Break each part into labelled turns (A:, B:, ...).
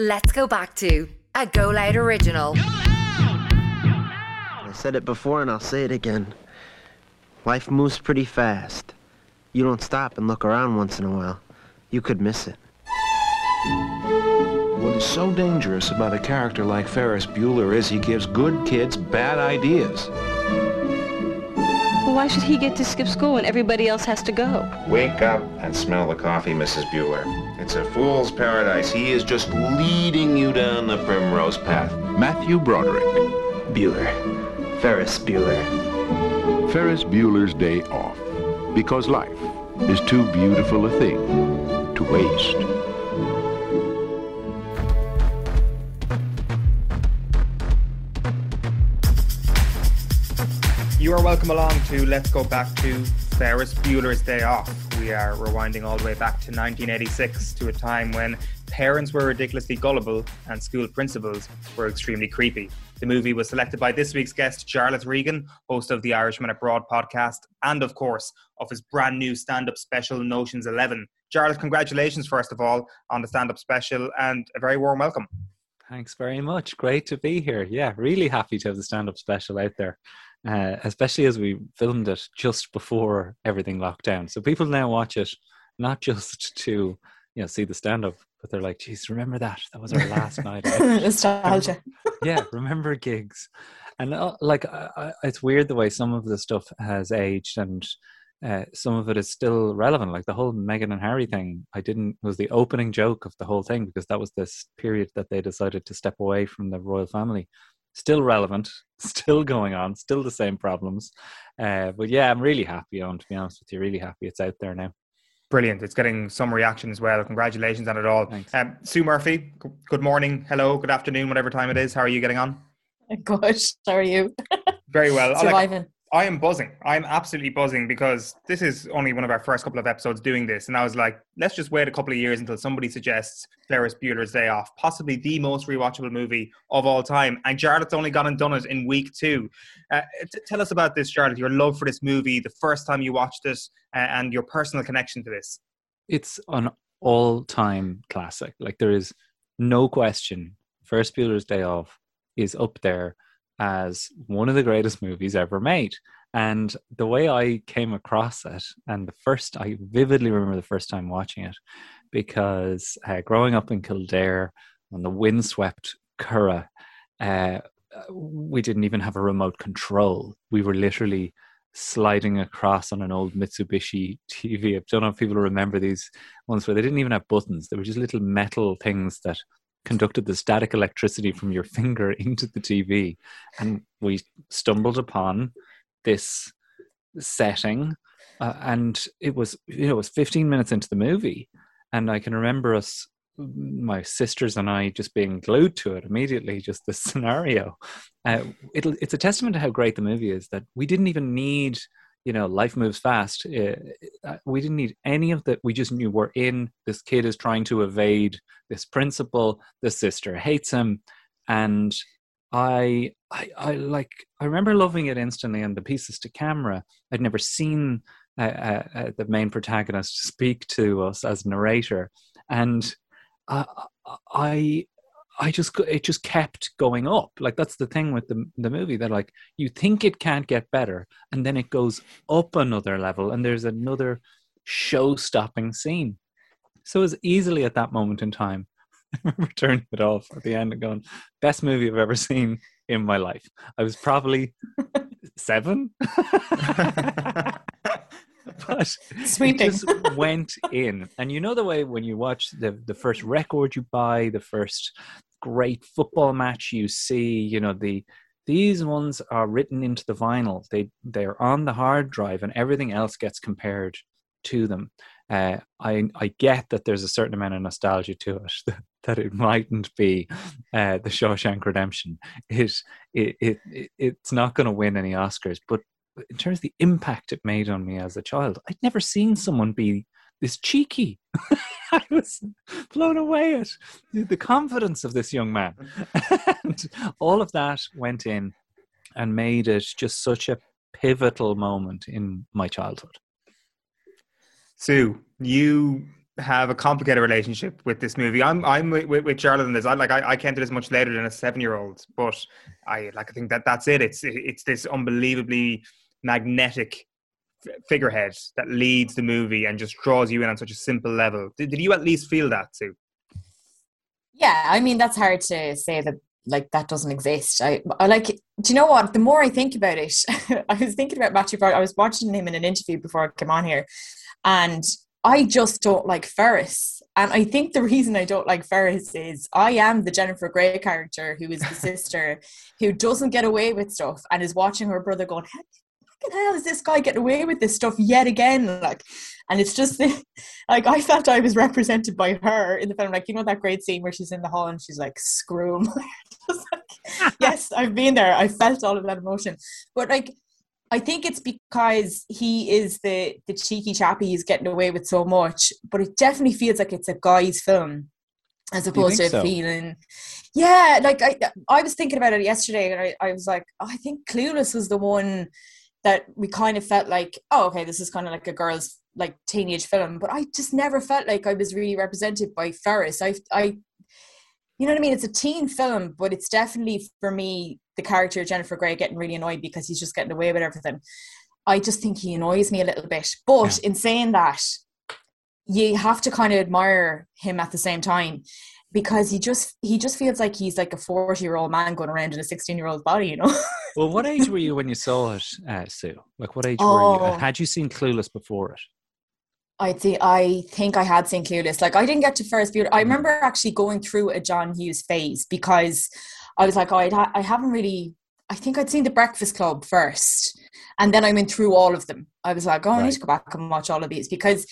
A: Let's go back to a Go Loud original.
B: I said it before and I'll say it again. Life moves pretty fast. You don't stop and look around once in a while. You could miss it.
C: What is so dangerous about a character like Ferris Bueller is he gives good kids bad ideas.
D: Well, why should he get to skip school when everybody else has to go?
E: Wake up and smell the coffee, Mrs. Bueller. It's a fool's paradise. He is just leading you down the primrose path.
F: Matthew Broderick.
B: Bueller. Ferris Bueller.
F: Ferris Bueller's Day Off. Because life is too beautiful a thing to waste.
G: You are welcome along to Let's Go Back to Ferris Bueller's Day Off. We are rewinding all the way back to 1986 to a time when parents were ridiculously gullible and school principals were extremely creepy. The movie was selected by this week's guest, Jarlath Regan, host of the Irishman Abroad podcast, and of course, of his brand new stand up special, Notions 11. Jarlath, congratulations, first of all, on the stand up special, and a very warm welcome.
H: Thanks very much. Great to be here. Yeah, really happy to have the stand up special out there uh, especially as we filmed it just before everything locked down. So people now watch it not just to you know see the stand up, but they're like, "Geez, remember that? That was our last night."
I: Nostalgia.
H: yeah, remember gigs, and uh, like it's weird the way some of the stuff has aged and. Uh, some of it is still relevant. Like the whole Meghan and Harry thing, I didn't was the opening joke of the whole thing because that was this period that they decided to step away from the royal family still relevant, still going on, still the same problems. Uh, but yeah, I'm really happy on, to be honest with you, really happy it's out there now.
G: Brilliant. It's getting some reaction as well. Congratulations on it all. Um, Sue Murphy, good morning, hello, good afternoon, whatever time it is. How are you getting on?
I: Good. How are you?
G: Very well.
I: Surviving.
G: I am buzzing. I'm absolutely buzzing because this is only one of our first couple of episodes doing this. And I was like, let's just wait a couple of years until somebody suggests Ferris Bueller's Day Off, possibly the most rewatchable movie of all time. And Jarlath's only gone and done it in week two. Uh, t- tell us about this, Jarlath, your love for this movie, the first time you watched it, uh, and your personal connection to this.
H: It's an all time classic. Like, there is no question. Ferris Bueller's Day Off is up there as one of the greatest movies ever made. And the way I came across it, and the first, I vividly remember the first time watching it because uh, growing up in Kildare on the windswept Curragh, uh, we didn't even have a remote control. We were literally sliding across on an old Mitsubishi TV. I don't know if people remember these ones where they didn't even have buttons. They were just little metal things that conducted the static electricity from your finger into the TV. And we stumbled upon this setting. Uh, and it was, you know, it was 15 minutes into the movie. And I can remember us, my sisters and I, just being glued to it immediately, just the scenario. Uh, it's a testament to how great the movie is that we didn't even need you know life moves fast uh, uh, we didn't need any of that we just knew we're in this kid is trying to evade this principal the sister hates him and I, I i like i remember loving it instantly and the pieces to camera. I'd never seen uh, uh, uh the main protagonist speak to us as narrator and I I just it just kept going up. Like that's the thing with the the movie that like you think it can't get better, and then it goes up another level, and there's another show-stopping scene. So it's easily at that moment in time, I remember turning it off at the end and going, "Best movie I've ever seen in my life." I was probably seven. but
I: Sweeping.
H: it just went in. And you know the way when you watch the the first record you buy, the first great football match you see, you know, the these ones are written into the vinyl. They they're on the hard drive and everything else gets compared to them. Uh, I I get that there's a certain amount of nostalgia to it that, that it mightn't be uh, the Shawshank Redemption. It it, it, it it's not going to win any Oscars, but in terms of the impact it made on me as a child, I'd never seen someone be this cheeky. I was blown away at the confidence of this young man. and all of that went in and made it just such a pivotal moment in my childhood.
G: Sue, you have a complicated relationship with this movie. I'm I'm with, with, Jarlath in this. I like I, I came to this much later than a seven year old, but I like I think that that's it. It's it's this unbelievably magnetic figurehead that leads the movie and just draws you in on such a simple level. Did, did you at least feel that too?
I: Yeah, I mean that's hard to say that like that doesn't exist. I, I like. Do you know what? The more I think about it, I was thinking about Matthew. Broderick. I was watching him in an interview before I came on here, and I just don't like Ferris. And I think the reason I don't like Ferris is I am the Jennifer Grey character who is the sister who doesn't get away with stuff and is watching her brother going, How the hell is this guy getting away with this stuff yet again? Like, and it's just like I felt I was represented by her in the film. Like, you know, that great scene where she's in the hall and she's like, screw him. like, yes, I've been there. I felt all of that emotion. But like, I think it's because he is the the cheeky chappy. He's getting away with so much, but it definitely feels like it's a guy's film as opposed to
H: so?
I: feeling. Yeah, like I I was thinking about it yesterday, and I, I was like, oh, I think Clueless was the one that we kind of felt like, oh, okay, this is kind of like a girl's like teenage film, but I just never felt like I was really represented by Ferris. I I you know what I mean? It's a teen film, but it's definitely for me the character Jennifer Grey getting really annoyed because he's just getting away with everything. I just think he annoys me a little bit. But
H: Yeah.
I: in saying that, you have to kind of admire him at the same time because he just he just feels like he's like a 40 year old man going around in a 16 year old body, you know?
H: Well, what age were you when you saw it, uh, Sue? Like, what age were you?
I: Oh.
H: Had you seen Clueless before it?
I: I think I think I had seen Clueless. Like I didn't get to Ferris Bueller. I remember actually going through a John Hughes phase because I was like, oh, I'd ha- I haven't really. I think I'd seen The Breakfast Club first, and then I went through all of them. I was like, oh, I need to go back and watch all of these because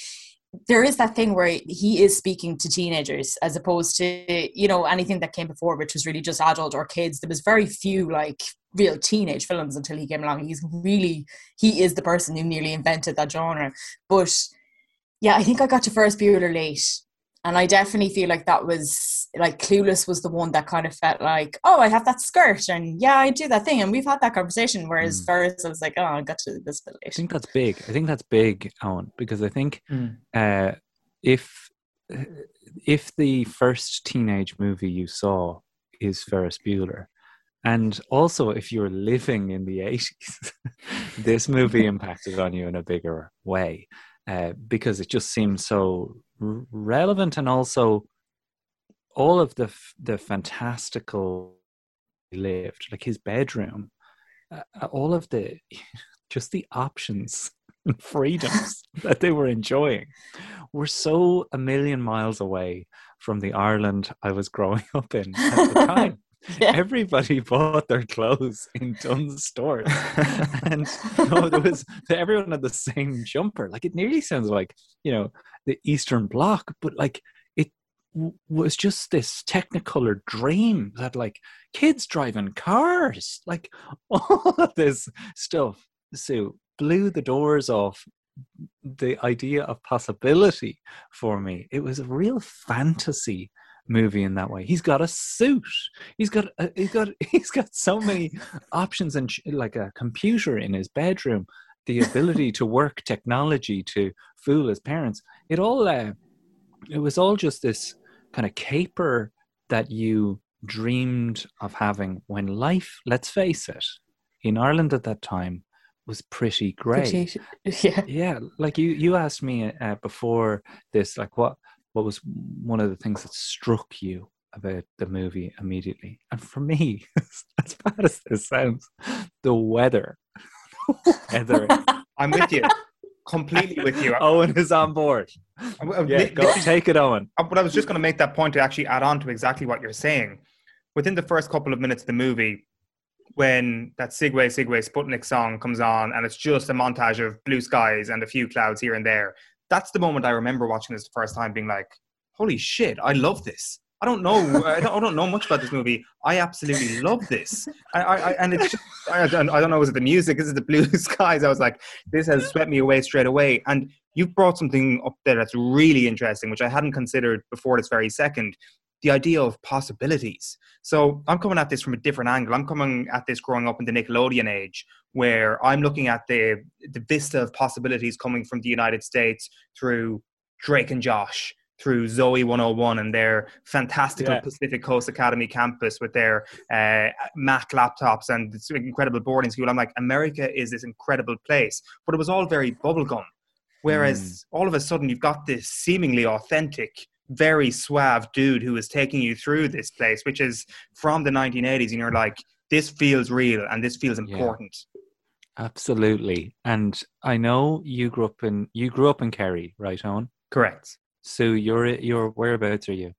I: there is that thing where he is speaking to teenagers as opposed to you know anything that came before, which was really just adult or kids. There was very few like real teenage films until he came along. He's really he is the person who nearly invented that genre, but yeah, I think I got to Ferris Bueller late. And I definitely feel like that was like Clueless was the one that kind of felt like, oh, I have that skirt, and yeah, I do that thing, and we've had that conversation. Whereas
H: Mm.
I: Ferris, I was like, oh, I got to this bit
H: I think that's big. I think that's big, Owen, because I think
G: Mm.
H: uh, if if the first teenage movie you saw is Ferris Bueller, and also if you're living in the eighties, this movie impacted on you in a bigger way uh, because it just seemed so r- relevant and also all of the f- the fantastical he lived like his bedroom uh, all of the just the options and freedoms that they were enjoying were so a million miles away from the Ireland I was growing up in at the time.
I: Yeah.
H: Everybody bought their clothes in Dunnes stores, and there was everyone had the same jumper. Like it nearly sounds like you know the Eastern Bloc, but like it w- was just this Technicolor dream that like kids driving cars, like all of this stuff. Sue blew the doors off the idea of possibility for me. It was a real fantasy movie in that way. He's got a suit. He's got a, he's got he's got so many options and sh- like a computer in his bedroom, the ability to work technology to fool his parents. It all uh, it was all just this kind of caper that you dreamed of having when life, let's face it, in Ireland at that time was pretty great
I: yeah.
H: yeah like you you asked me uh, before this like what what was one of the things that struck you about the movie immediately? And for me as bad as this sounds the weather. Weather.
G: I'm with you, completely with you.
H: owen is on board.
G: I'm-
H: yeah go,
G: is-
H: take it owen.
G: Uh, But I was just going to make that point to actually add on to exactly what you're saying. Within the first couple of minutes of the movie, when that Sigue Sigue Sputnik song comes on and it's just a montage of blue skies and a few clouds here and there, that's the moment I remember watching this the first time being like, holy shit, I love this. I don't know. I don't, I don't know much about this movie. I absolutely love this. I, I, and it's just, I, I don't I don't know. Was it the music? Is it the blue skies? I was like, this has swept me away straight away. And you've brought something up there that's really interesting, which I hadn't considered before this very second. The idea of possibilities. So I'm coming at this from a different angle. I'm coming at this growing up in the Nickelodeon age, where I'm looking at the the vista of possibilities coming from the United States through Drake and Josh through Zoe 101 and their fantastical
H: Yeah.
G: Pacific Coast Academy campus with their uh, Mac laptops and this incredible boarding school. I'm like, America is this incredible place, but it was all very bubblegum. Whereas all of a sudden, you've got this seemingly authentic, very suave dude who is taking you through mm-hmm. this place, which is from the 1980s, and you're like, this feels real and this feels
H: Yeah.
G: important.
H: Absolutely. And I know you grew up in you grew up in Kerry, right, Owen?
G: Correct.
H: So your your whereabouts are you?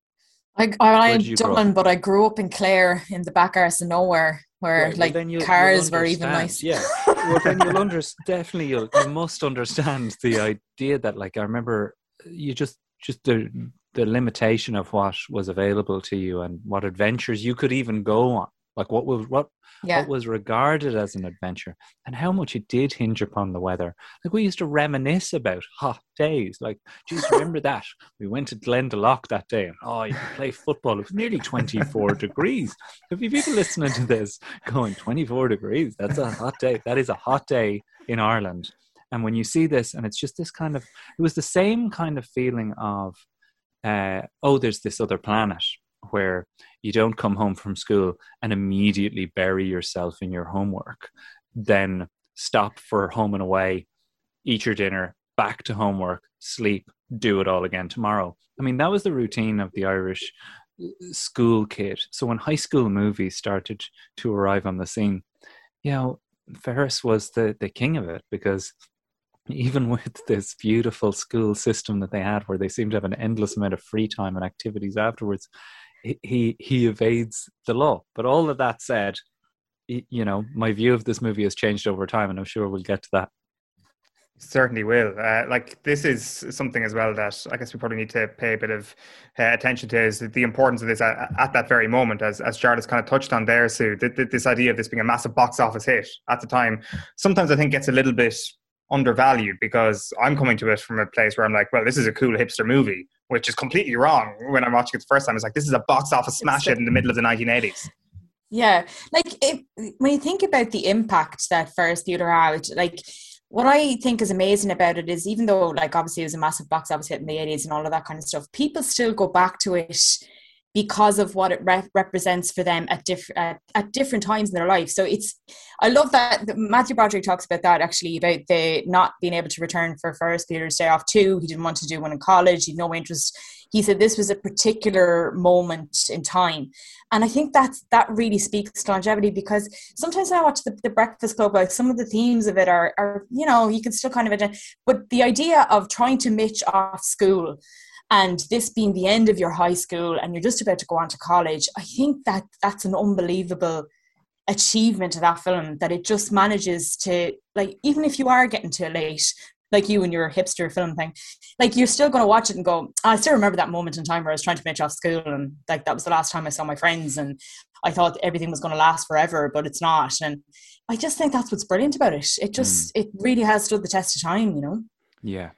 I: I, I,
H: Where
I: I'm
H: did you grow up?
I: Dublin, but I grew up in Clare in the back arse of nowhere where
H: Right,
I: like
H: then you'll- you'll
I: cars were even nice.
H: Yeah. Well, then you'll under, definitely you'll, you must understand the idea that like I remember you just just the the limitation of what was available to you and what adventures you could even go on. Like what was what
I: Yeah.
H: what was regarded as an adventure and how much it did hinge upon the weather. Like we used to reminisce about hot days. Like, geez, remember that? We went to Glendalough that day and oh, you play football. It was nearly 24 degrees. If you people listening to this going 24 degrees, that's a hot day. That is a hot day in Ireland. And when you see this, and it's just this kind of, it was the same kind of feeling of, uh, oh, there's this other planet where you don't come home from school and immediately bury yourself in your homework, then stop for home and away, eat your dinner, back to homework, sleep, do it all again tomorrow. I mean, that was the routine of the Irish uh, school kid. So when high school movies started to arrive on the scene, you know, Ferris was the, the king of it because even with this beautiful school system that they had where they seemed to have an endless amount of free time and activities afterwards, he he, evades the law. But all of that said, you know, my view of this movie has changed over time, and I'm sure we'll get to that.
G: Certainly will. Uh, like this is something as well that I guess we probably need to pay a bit of uh, attention to is the importance of this at, at that very moment, as as Jarlath's kind of touched on there, Sue. Th- th- this idea of this being a massive box office hit at the time, sometimes I think gets a little bit undervalued because I'm coming to it from a place where I'm like, well, this is a cool hipster movie, which is completely wrong. When I'm watching it the first time, it's like this is a box office smash hit in the middle of the 1980s.
I: Yeah, like when you think about the impact that Ferris Bueller had, like what I think is amazing about it is even though like obviously it was a massive box office hit in the 80s and all of that kind of stuff, people still go back to it because of what it re- represents for them at different at, at different times in their life. So it's I love that Matthew Broderick talks about that actually about the not being able to return for Ferris Bueller's Day Off too. He didn't want to do one in college. He had no interest. He said this was a particular moment in time, and I think that's that really speaks to longevity because sometimes when I watch the, the Breakfast Club, like some of the themes of it are are you know you can still kind of but the idea of trying to mitch off school and this being the end of your high school and you're just about to go on to college i think that that's an unbelievable achievement of that film that it just manages to like even if you are getting too late like you and your hipster film thing like you're still going to watch it and go i still remember that moment in time where i was trying to finish off school and like that was the last time i saw my friends and i thought everything was going to last forever but it's not. And i just think that's what's brilliant about it. It just mm. it really has stood the test of time you know?
H: Yeah.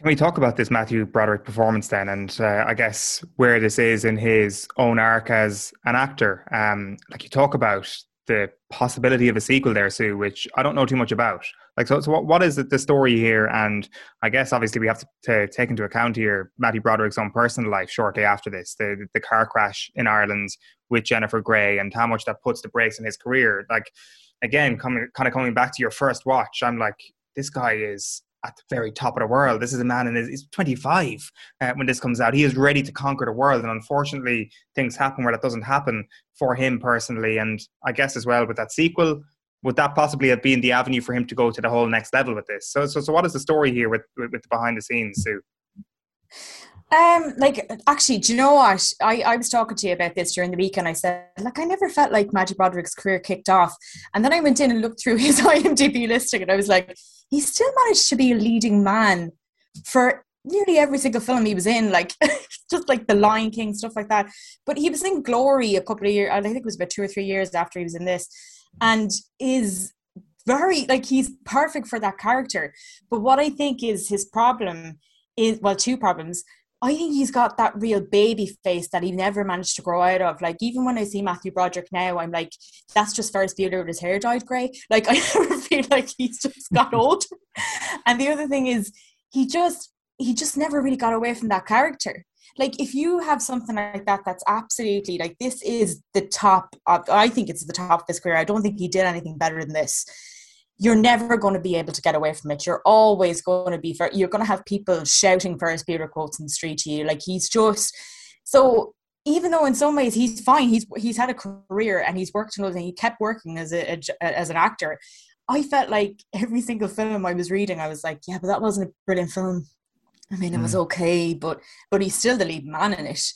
G: Can we talk about this Matthew Broderick performance then, and uh, I guess where this is in his own arc as an actor? Um, like you talk about the possibility of a sequel there, Sue, which I don't know too much about. Like, so, so what, what is the story here? And I guess obviously we have to, to take into account here Matthew Broderick's own personal life shortly after this, the the car crash in Ireland with Jennifer Grey, and how much that puts the brakes in his career. Like, again, coming kind of coming back to your first watch, I'm like, this guy is at the very top of the world. This is a man and he's 25 uh, when this comes out. He is ready to conquer the world, and unfortunately, things happen where that doesn't happen for him personally. And I guess as well with that sequel, would that possibly have been the avenue for him to go to the whole next level with this? So, so, so what is the story here with with, with the behind the scenes, Sue?
I: Um, like actually, do you know what? I, I was talking to you about this during the week and I said, like, I never felt like Magic Broderick's career kicked off. And then I went in and looked through his IMDb listing and I was like, he still managed to be a leading man for nearly every single film he was in, like just like The Lion King, stuff like that. But he was in Glory a couple of years, I think it was about two or three years after he was in this, and is very like he's perfect for that character. But what I think is his problem is well, two problems. I think he's got that real baby face that he never managed to grow out of. Like even when I see Matthew Broderick now, I'm like, that's just Ferris Bueller with his hair dyed grey. Like I never feel like he's just got old. and the other thing is, he just he just never really got away from that character. Like if you have something like that, that's absolutely like this is the top of. I think it's the top of his career. I don't think he did anything better than this. You're never going to be able to get away from it. You're always going to be. You're going to have people shouting Ferris Bueller quotes in the street to you. Like he's just so even though in some ways he's fine, he's he's had a career and he's worked in and he kept working as a, a, as an actor. I felt like every single film I was reading, I was like, yeah, but that wasn't a brilliant film. I mean, it was
H: Mm.
I: okay, but but he's still the lead man in it.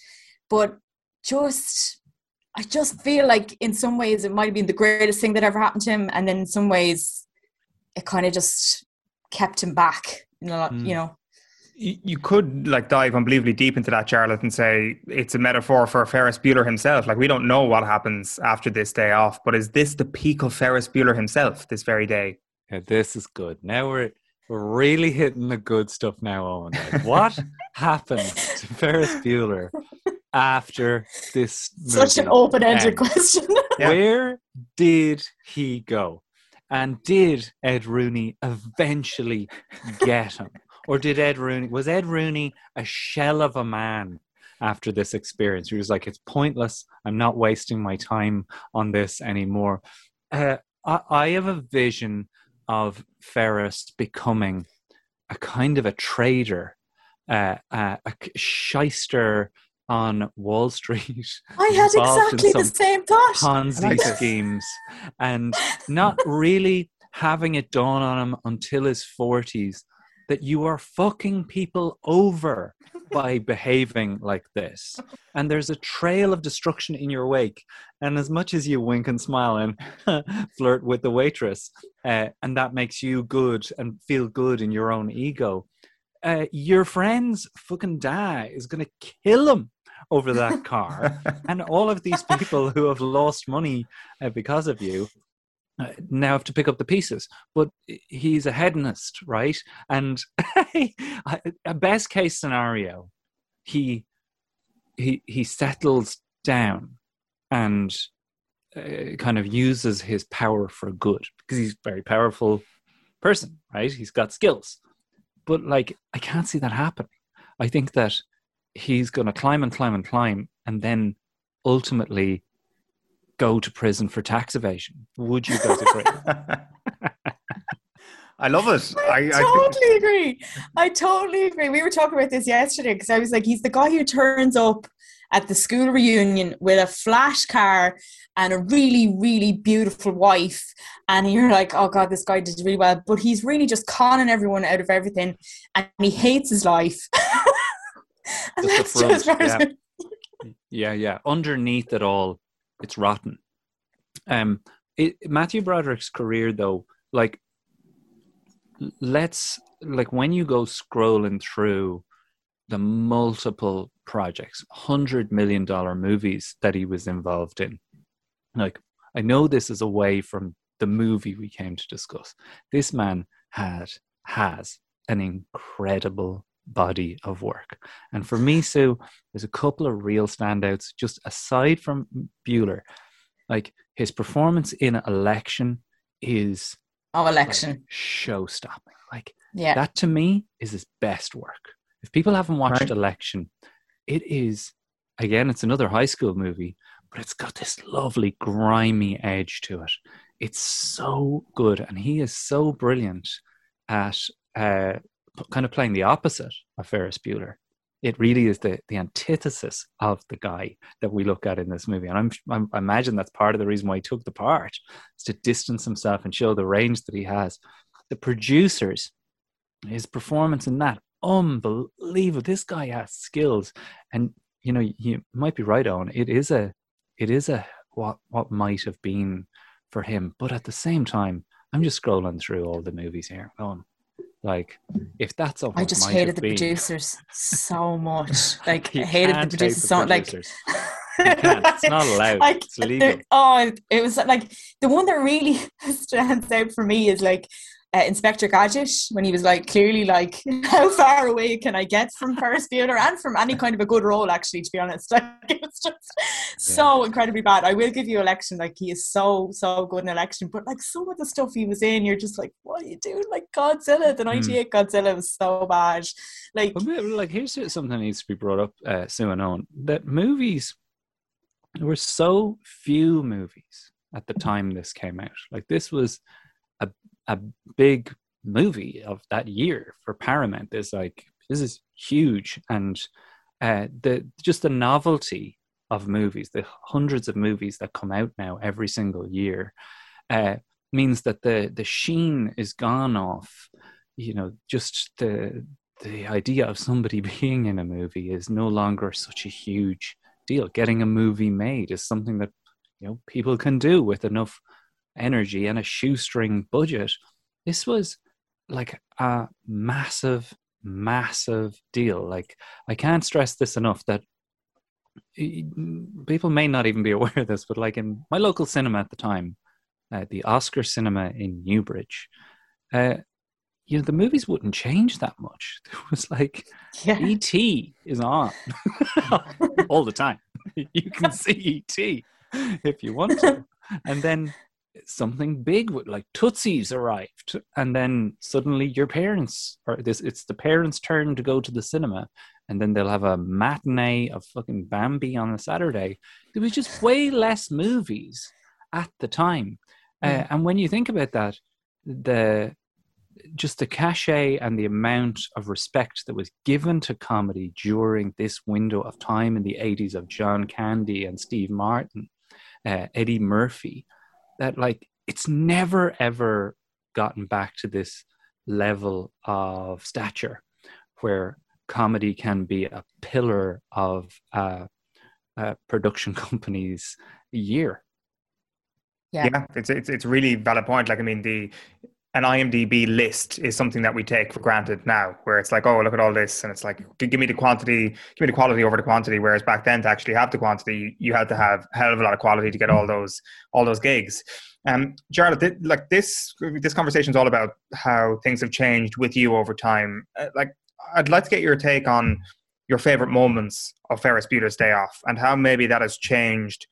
I: But just, I just feel like in some ways it might have been the greatest thing that ever happened to him, and then in some ways, it kind of just kept him back. You know,
H: Mm.
I: you know.
G: You you could like dive unbelievably deep into that, Jarlath, and say it's a metaphor for Ferris Bueller himself. Like we don't know what happens after this day off, but is this the peak of Ferris Bueller himself this very day?
H: Yeah, this is good. Now we're we're really hitting the good stuff now, Owen. Like, what happened to Ferris Bueller after this?
I: Such an open-ended
H: ends?
I: question.
G: Yeah.
H: Where did he go? And did Ed Rooney eventually get him? Or did Ed Rooney, was Ed Rooney a shell of a man after this experience? He was like, it's pointless. I'm not wasting my time on this anymore. Uh, I, I have a vision of Ferris becoming a kind of a trader, uh, uh, a shyster on Wall Street.
I: I had
H: involved in
I: exactly the
H: some
I: same thought.
H: Ponzi
G: like
H: schemes and not really having it dawn on him until his 40s that you are fucking people over by behaving like this. And there's a trail of destruction in your wake. And as much as you wink and smile and flirt with the waitress, uh, and that makes you good and feel good in your own ego, uh, your friend's fucking dad is going to kill him over that car. And all of these people who have lost money uh, because of you uh, now have to pick up the pieces. But he's a hedonist right? And a best case scenario he he he settles down and uh, kind of uses his power for good because he's a very powerful person right? He's got skills. But like i can't see that happening. I think that he's going to climb and climb and climb and then ultimately go to prison for tax evasion. Would you guys agree?
G: I love it. I, I
I: totally agree. I totally agree. We were talking about this yesterday because I was like, he's the guy who turns up at the school reunion with a flash car and a really, really beautiful wife. And you're like, oh God, this guy did really well. But he's really just conning everyone out of everything and he hates his life. and
H: Just the front,
I: just
H: yeah. yeah, yeah. Underneath it all, it's rotten. Um, it, Matthew Broderick's career, though, like, let's like when you go scrolling through the multiple projects, hundred million dollar movies that he was involved in. Like, I know this is away from the movie we came to discuss. This man had has an incredible body of work. And for me, Sue, there's a couple of real standouts, just aside from Bueller. Like his performance in Election is
I: Oh, election.
H: show stopping. Like
I: Yeah.
H: that to me is his best work. If people haven't watched
G: Right.
H: Election, it is again, it's another high school movie, but it's got this lovely grimy edge to it. It's so good, and he is so brilliant at uh, p- kind of playing the opposite of Ferris Bueller. It really is the the antithesis of the guy that we look at in this movie, and I'm, I'm I imagine that's part of the reason why he took the part is to distance himself and show the range that he has. The producers, his performance in that, unbelievable. This guy has skills, and you know you might be right on. It is a, it is a what what might have been for him, but at the same time, I'm just scrolling through all the movies here, going like, if that's all,
I: I just hated the producers so much. Like, I hated the producers
H: the
I: so like.
H: You can't. It's not allowed. It's illegal.
I: it- oh, it was like the one that really stands out for me is like uh, Inspector Gadget when he was like clearly like how far away can I get from Ferris Bueller and from any kind of a good role actually to be honest. Like it was just so incredibly bad. I will give you election like he is so so good in election but like some of the stuff he was in you're just like what are you doing? Like Godzilla the 98 Godzilla was so bad. Like
H: But, like here's something that needs to be brought up, uh, and Owen, that movies there were so few movies at the time this came out. Like this was a big movie of that year for Paramount. There's like this is huge, and uh, the just the novelty of movies, the hundreds of movies that come out now every single year, uh, means that the the sheen is gone off. You know, just the the idea of somebody being in a movie is no longer such a huge deal. Getting a movie made is something that you know people can do with enough energy and a shoestring budget. This was like a massive, massive deal. Like I can't stress this enough that people may not even be aware of this, but like in my local cinema at the time, uh, the Oscar Cinema in Newbridge, uh, you know, the movies wouldn't change that much. It was like
I: Yeah.
H: E.T. is on all the time. You can see E.T. if you want to. And then something big like Tootsie's arrived. And then suddenly your parents or this it's the parents' turn to go to the cinema. And then they'll have a matinee of fucking Bambi on a Saturday. There was just way less movies at the time. Uh, and when you think about that, the just the cachet and the amount of respect that was given to comedy during this window of time in the 80s of John Candy and Steve Martin, uh, Eddie Murphy, that like it's never ever gotten back to this level of stature where comedy can be a pillar of uh, a production company's year.
I: Yeah.
G: yeah, it's it's it's really valid point. Like I mean, the an IMDb list is something that we take for granted now, where it's like, oh, look at all this, and it's like, give me the quantity, give me the quality over the quantity. Whereas back then, to actually have the quantity, you had to have a hell of a lot of quality to get all those all those gigs. Um, Jarlath, thi- like this this conversation is all about how things have changed with you over time. Uh, like, I'd like to get your take on your favorite moments of Ferris Bueller's Day Off and how maybe that has changed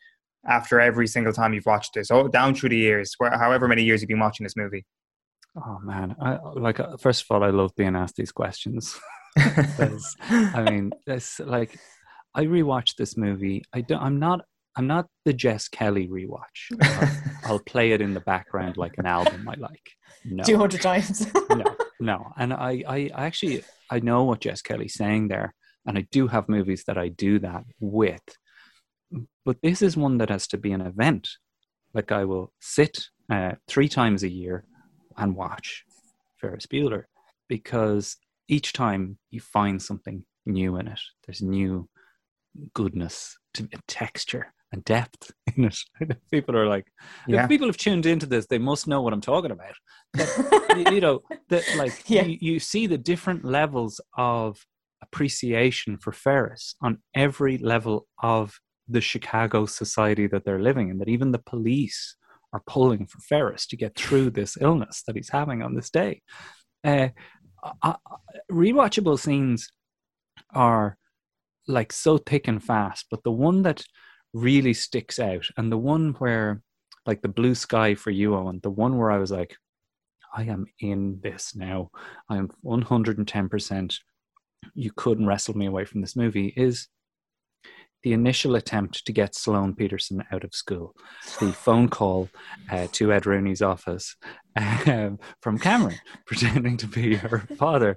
G: after every single time you've watched this, oh, down through the years, where, however many years you've been watching this movie.
H: Oh man, I like uh, first of all, I love being asked these questions. I mean, it's like I rewatched this movie. I don't. I'm not. I'm not the Jess Kelly rewatch. I'll, I'll play it in the background like an album I like. No,
I: 200 times.
H: no, no. And I, I, I actually, I know what Jess Kelly's saying there, and I do have movies that I do that with. But this is one that has to be an event. Like I will sit uh, three times a year and watch Ferris Bueller because each time you find something new in it. There's new goodness, to, texture, and depth in it. people are like,
G: Yeah.
H: if people have tuned into this, they must know what I'm talking about. You- you know, that like
I: Yeah.
H: you, you see the different levels of appreciation for Ferris on every level of the Chicago society that they're living in. That even the police are pulling for Ferris to get through this illness that he's having on this day. Uh, uh, rewatchable scenes are like so thick and fast, but the one that really sticks out, and the one where, like the blue sky for you, Owen, the one where I was like, I am in this now. I am 110%. You couldn't wrestle me away from this movie is the initial attempt to get Sloane Peterson out of school. The phone call uh, to Ed Rooney's office um, from Cameron, pretending to be her father,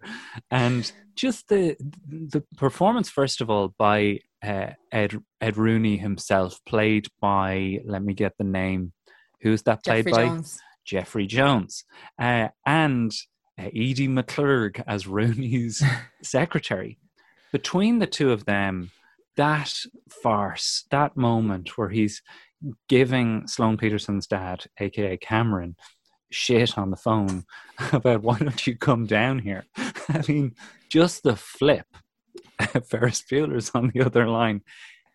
H: and just the the performance first of all by uh, Ed Ed Rooney himself, played by let me get the name. Who's that played
I: Jeffrey
H: by?
I: Jones.
H: Jeffrey Jones, uh, and uh, Edie McClurg as Rooney's secretary. Between the two of them, that farce, that moment where he's giving Sloane Peterson's dad, aka Cameron, shit on the phone about why don't you come down here? I mean, just the flip. Ferris Bueller's on the other line.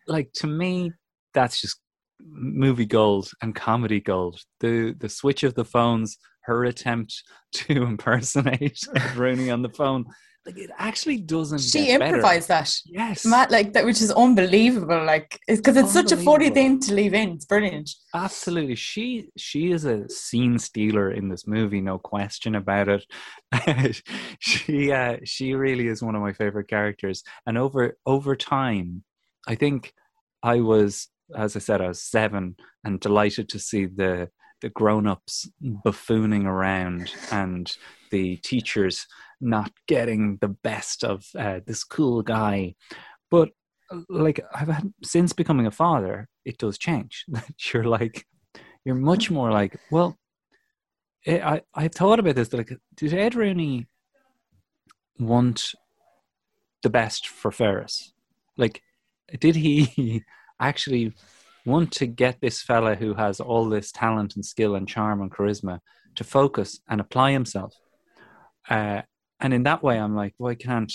H: Like to me, that's just movie gold and comedy gold. The the switch of the phones, her attempt to impersonate Rooney on the phone. Like it actually doesn't.
I: She
H: get better.
I: improvised that.
H: Yes,
I: Matt, like that, which is unbelievable. Like, because it's, such a funny thing to leave in. It's brilliant.
H: Absolutely. She she is a scene stealer in this movie, no question about it. she uh, she really is one of my favorite characters. And over over time, I think I was as I said, I was seven and delighted to see the the grown ups buffooning around and the teachers not getting the best of uh, this cool guy. But like I've had since becoming a father, it does change. you're like, you're much more like, well, eh, I I've thought about this. Like, did Ed Rooney want the best for Ferris? Like, did he actually want to get this fella who has all this talent and skill and charm and charisma to focus and apply himself? Uh, and in that way, I'm like, why can't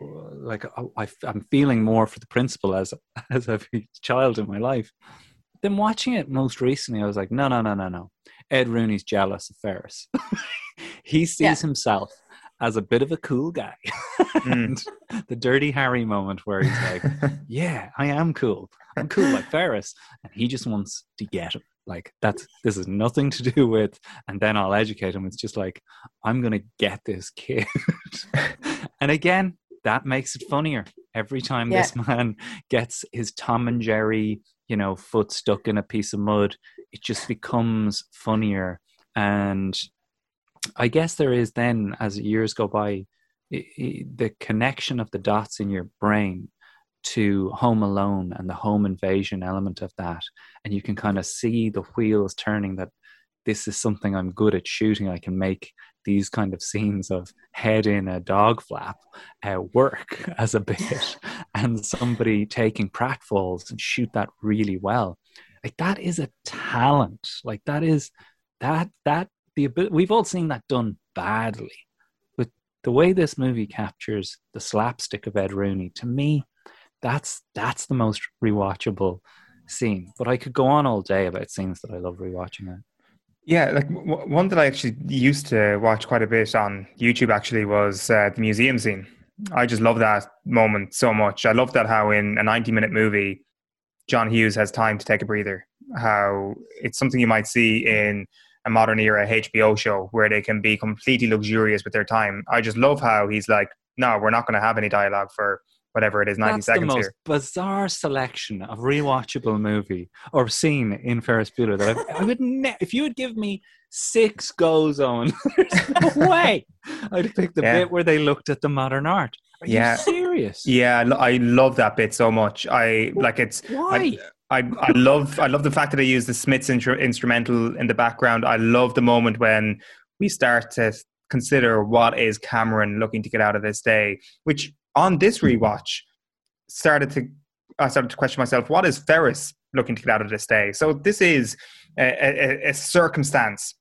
H: like I, I'm feeling more for the principal as as a child in my life. Then watching it most recently, I was like, no, no, no, no, no. Ed Rooney's jealous of Ferris. he sees
I: Yeah.
H: himself as a bit of a cool guy. and the dirty Harry moment where he's like, yeah, I am cool. I'm cool like Ferris. And he just wants to get him. Like that's this is nothing to do with and then I'll educate him. It's just like I'm gonna get this kid. and again, that makes it funnier. Every time
I: Yeah.
H: this man gets his Tom and Jerry, you know, foot stuck in a piece of mud, it just becomes funnier. And I guess there is then, as years go by, the connection of the dots in your brain to Home Alone and the home invasion element of that. And you can kind of see the wheels turning that this is something I'm good at shooting. I can make these kind of scenes of head in a dog flap uh, work as a bit and somebody taking pratfalls and shoot that really well. Like that is a talent. Like that is that that the ability we've all seen that done badly. But the way this movie captures the slapstick of Ed Rooney, to me, that's that's the most rewatchable scene. But I could go on all day about scenes that I love rewatching it.
G: Yeah, like w- one that I actually used to watch quite a bit on YouTube actually was uh, the museum scene. I just love that moment so much. I love that how in a 90 minute movie, John Hughes has time to take a breather. How it's something you might see in a modern era HBO show where they can be completely luxurious with their time. I just love how he's like, no, we're not going to have any dialogue for whatever it is, 90
H: That's the most
G: here.
H: bizarre selection of rewatchable movie or scene in Ferris Bueller that I've, I would ne- if you would give me six goes on, there's no way I'd pick the
G: Yeah.
H: bit where they looked at the modern art. Are
G: Yeah.
H: you serious?
G: Yeah, I love that bit so much. I like it's
H: Why?
G: I, I love I love the fact that they use the Smiths intro, instrumental in the background. I love the moment when we start to consider what is Cameron looking to get out of this day. Which on this mm-hmm. rewatch started to I started to question myself: What is Ferris looking to get out of this day? So this is a, a, a circumstance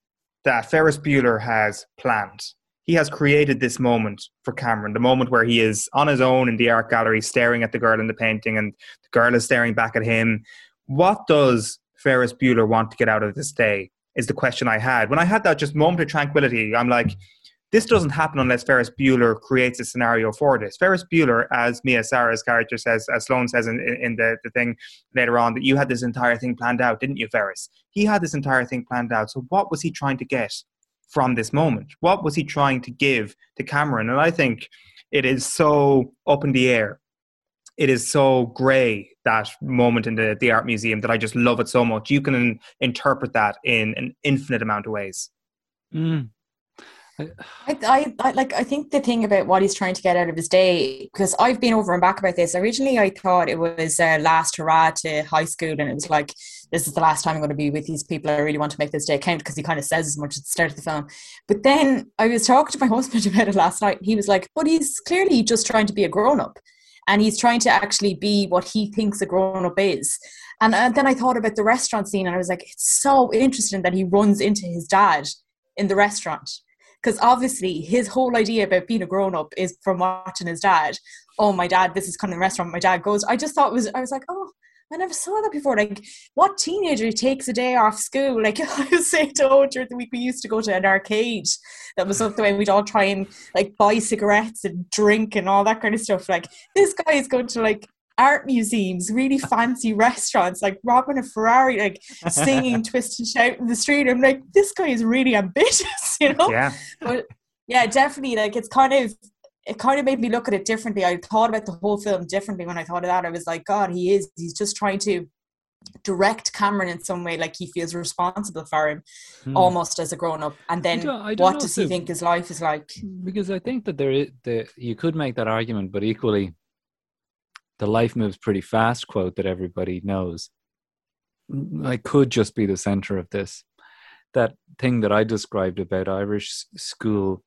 G: that Ferris Bueller has planned. He has created this moment for Cameron, the moment where he is on his own in the art gallery, staring at the girl in the painting, and the girl is staring back at him. What does Ferris Bueller want to get out of this day? Is the question I had. When I had that just moment of tranquility, I'm like, this doesn't happen unless Ferris Bueller creates a scenario for this. Ferris Bueller, as Mia Sara's character says, as Sloane says in, in, in the, the thing later on, that you had this entire thing planned out, didn't you, Ferris? He had this entire thing planned out. So what was he trying to get from this moment? What was he trying to give to Cameron? And I think it is so up in the air. It is so grey that moment in the, the art museum that I just love it so much. You can interpret that in an infinite amount of ways.
H: Mm.
I: I, I, I like I think the thing about what he's trying to get out of his day because I've been over and back about this. Originally, I thought it was uh, last hurrah to high school, and it was like this is the last time I'm going to be with these people. I really want to make this day count because he kind of says as much at the start of the film. But then I was talking to my husband about it last night. And he was like, "But he's clearly just trying to be a grown up, and he's trying to actually be what he thinks a grown up is." And, and then I thought about the restaurant scene, and I was like, "It's so interesting that he runs into his dad in the restaurant." Because obviously his whole idea about being a grown up is from watching his dad. Oh, my dad, this is kind of the restaurant my dad goes. I just thought was, I was like, oh, I never saw that before. Like, what teenager takes a day off school? Like, I was saying to Owen during the week, we used to go to an arcade. That was the way we'd all try and like buy cigarettes and drink and all that kind of stuff. Like, this guy is going to like art museums, really fancy restaurants, like robbing a Ferrari, like singing, twist and shout in the street. I'm like, this guy is really ambitious, you know?
G: Yeah.
I: But yeah, definitely. Like, it's kind of it kind of made me look at it differently. I thought about the whole film differently when I thought of that. I was like, God, he is. He's just trying to direct Cameron in some way, like he feels responsible for him,
H: Hmm.
I: almost as a grown up. And then,
H: don't- I don't
I: what does
H: if
I: he think his life is like?
H: because I think that there is the you could make that argument, but equally, the life moves pretty fast quote that everybody knows. I could just be the center of this. That thing that I described about Irish school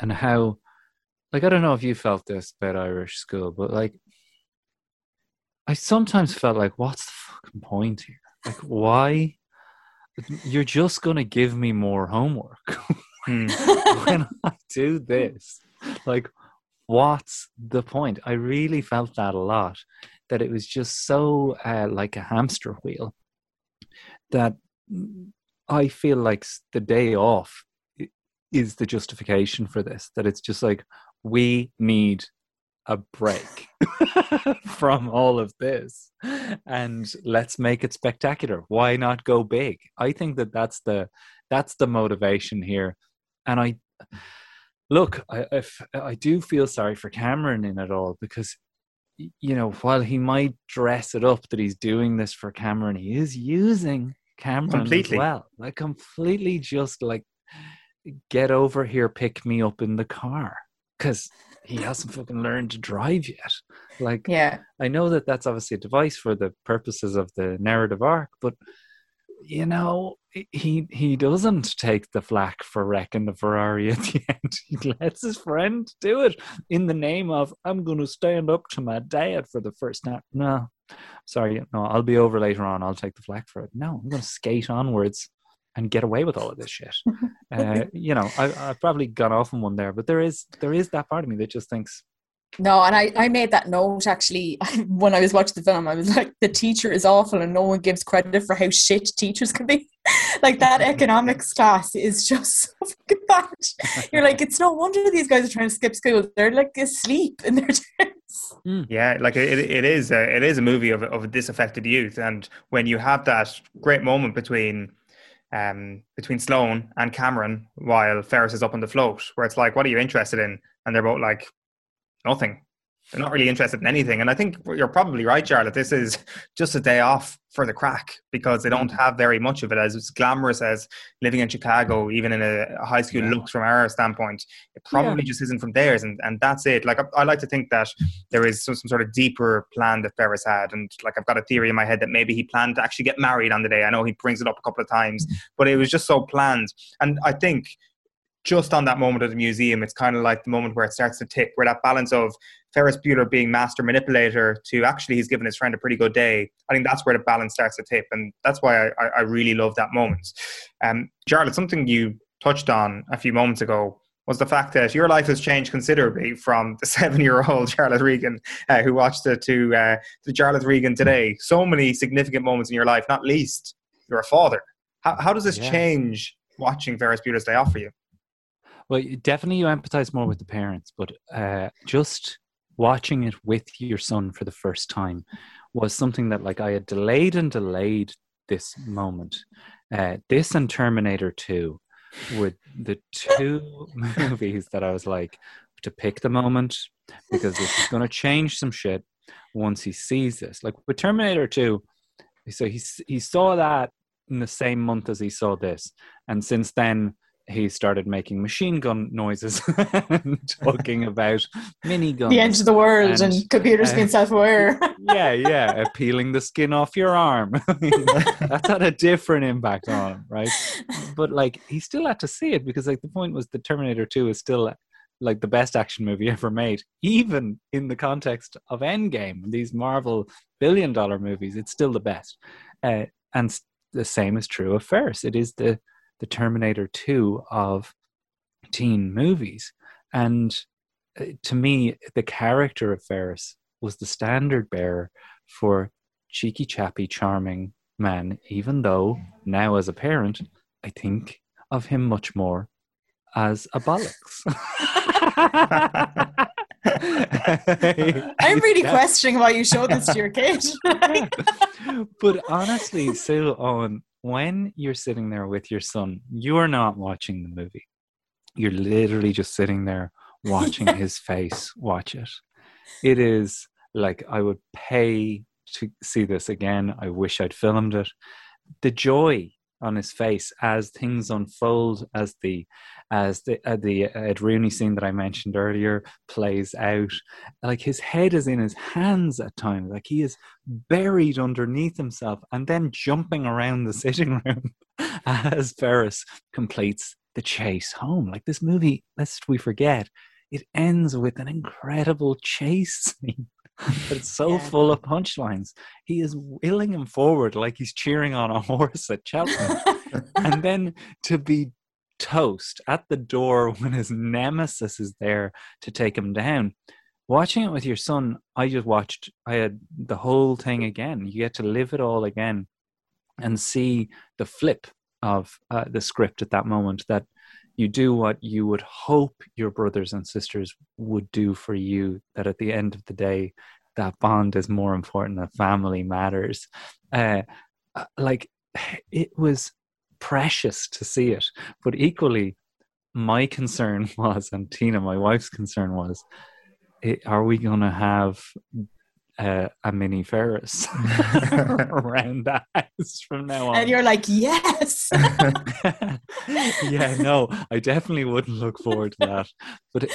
H: and how, like, I don't know if you felt this about Irish school, but like, I sometimes felt like, what's the fucking point here? Like, why? You're just going to give me more homework.
G: Hmm.
H: when I do this, like, what's the point? I really felt that a lot. That it was just so uh, like a hamster wheel that I feel like the day off is the justification for this. That it's just like we need a break from all of this and let's make it spectacular why not go big i think that that's the that's the motivation here and i look i if, i do feel sorry for cameron in it all because you know while he might dress it up that he's doing this for cameron he is using cameron
G: Completely.
H: as well like completely just like get over here pick me up in the car because he hasn't fucking learned to drive yet like
I: Yeah.
H: I know that that's obviously a device for the purposes of the narrative arc, but you know, he he doesn't take the flack for wrecking the Ferrari at the end. He lets his friend do it in the name of I'm going to stand up to my dad for the first time. No, sorry, no, I'll be over later on. I'll take the flack for it. No, I'm going to skate onwards and get away with all of this shit. uh, you know, I, I've probably gone off on one there, but there is there is that part of me that just thinks
I: No, and I, I made that note actually when I was watching the film. I was like, the teacher is awful, and no one gives credit for how shit teachers can be. like that economics class is just so fucking bad. You're like, it's no wonder these guys are trying to skip school. They're like asleep in their chairs.
G: Yeah, like it, it is a it is a movie of of a disaffected youth, and when you have that great moment between um between Sloane and Cameron while Ferris is up on the float, where it's like, what are you interested in? And they're both like, nothing. They're not really interested in anything. And I think you're probably right, Jarlath. This is just a day off for the crack because they don't mm. have very much of it. As glamorous as living in Chicago, even in a, high school,
H: Yeah.
G: looks from our standpoint, it probably just isn't from theirs. And, and that's it. Like, I, I like to think that there is some, some sort of deeper plan that Ferris had. And like, I've got a theory in my head that maybe he planned to actually get married on the day. I know he brings it up a couple of times, mm. but it was just so planned. And I think just on that moment at the museum, it's kind of like the moment where it starts to tip, where that balance of Ferris Bueller being master manipulator to actually he's given his friend a pretty good day. I think that's where the balance starts to tip, and that's why I, I, really love that moment. Um, Jarlath, something you touched on a few moments ago was the fact that your life has changed considerably from the seven-year-old Jarlath Regan uh, who watched it to uh, to Jarlath Regan today. So many significant moments in your life, not least you're a father. How, how does this
H: Yeah.
G: change watching Ferris Bueller's Day Off for you?
H: Well, definitely you empathize more with the parents, but uh, just watching it with your son for the first time was something that, like, I had delayed and delayed this moment. Uh, this and Terminator 2 were the two movies that I was like to pick the moment because this is going to change some shit once he sees this. Like with Terminator 2, so he he saw that in the same month as he saw this, and since then he started making machine gun noises and talking about miniguns.
I: The end of the world and,
H: And,
I: computers
H: uh,
I: being self aware.
H: yeah, yeah, peeling the skin off your arm. That's had a different impact on him, right? But like, he still had to see it because, like, the point was, the Terminator Two is still like the best action movie ever made, even in the context of Endgame, these Marvel billion-dollar movies. It's still the best, uh, and the same is true of Ferris. It is the the Terminator Two of teen movies, and uh, to me, the character of Ferris was the standard bearer for cheeky, chappy, charming man, even though now as a parent, I think of him much more as a bollocks.
I: I'm really questioning why you showed this to your kid.
H: but honestly, Sue Owen, when you're sitting there with your son, you're not watching the movie. You're literally just sitting there watching his face watch it. It is like I would pay to see this again. I wish I'd filmed it. The joy on his face as things unfold, as the as the uh, the Ed Rooney scene that I mentioned earlier plays out. Like his head is in his hands at times. Like he is buried underneath himself and then jumping around the sitting room as Ferris completes the chase home. Like this movie, lest we forget, it ends with an incredible chase scene. But it's so
I: Yeah.
H: full of punchlines. He is wheeling him forward like he's cheering on a horse at Cheltenham. and then to be toast at the door when his nemesis is there to take him down. Watching it with your son, I just watched, I had the whole thing again. You get to live it all again and see the flip of uh, the script at that moment that you do what you would hope your brothers and sisters would do for you, that at the end of the day, that bond is more important, that family matters. Uh, uh, like, it was precious to see it. But equally, my concern was, and Tina, my wife's concern was, it, are we going to have uh, a mini Ferris around the house from now on?
I: and you're like, yes.
H: yeah, no, I definitely wouldn't look forward to that. But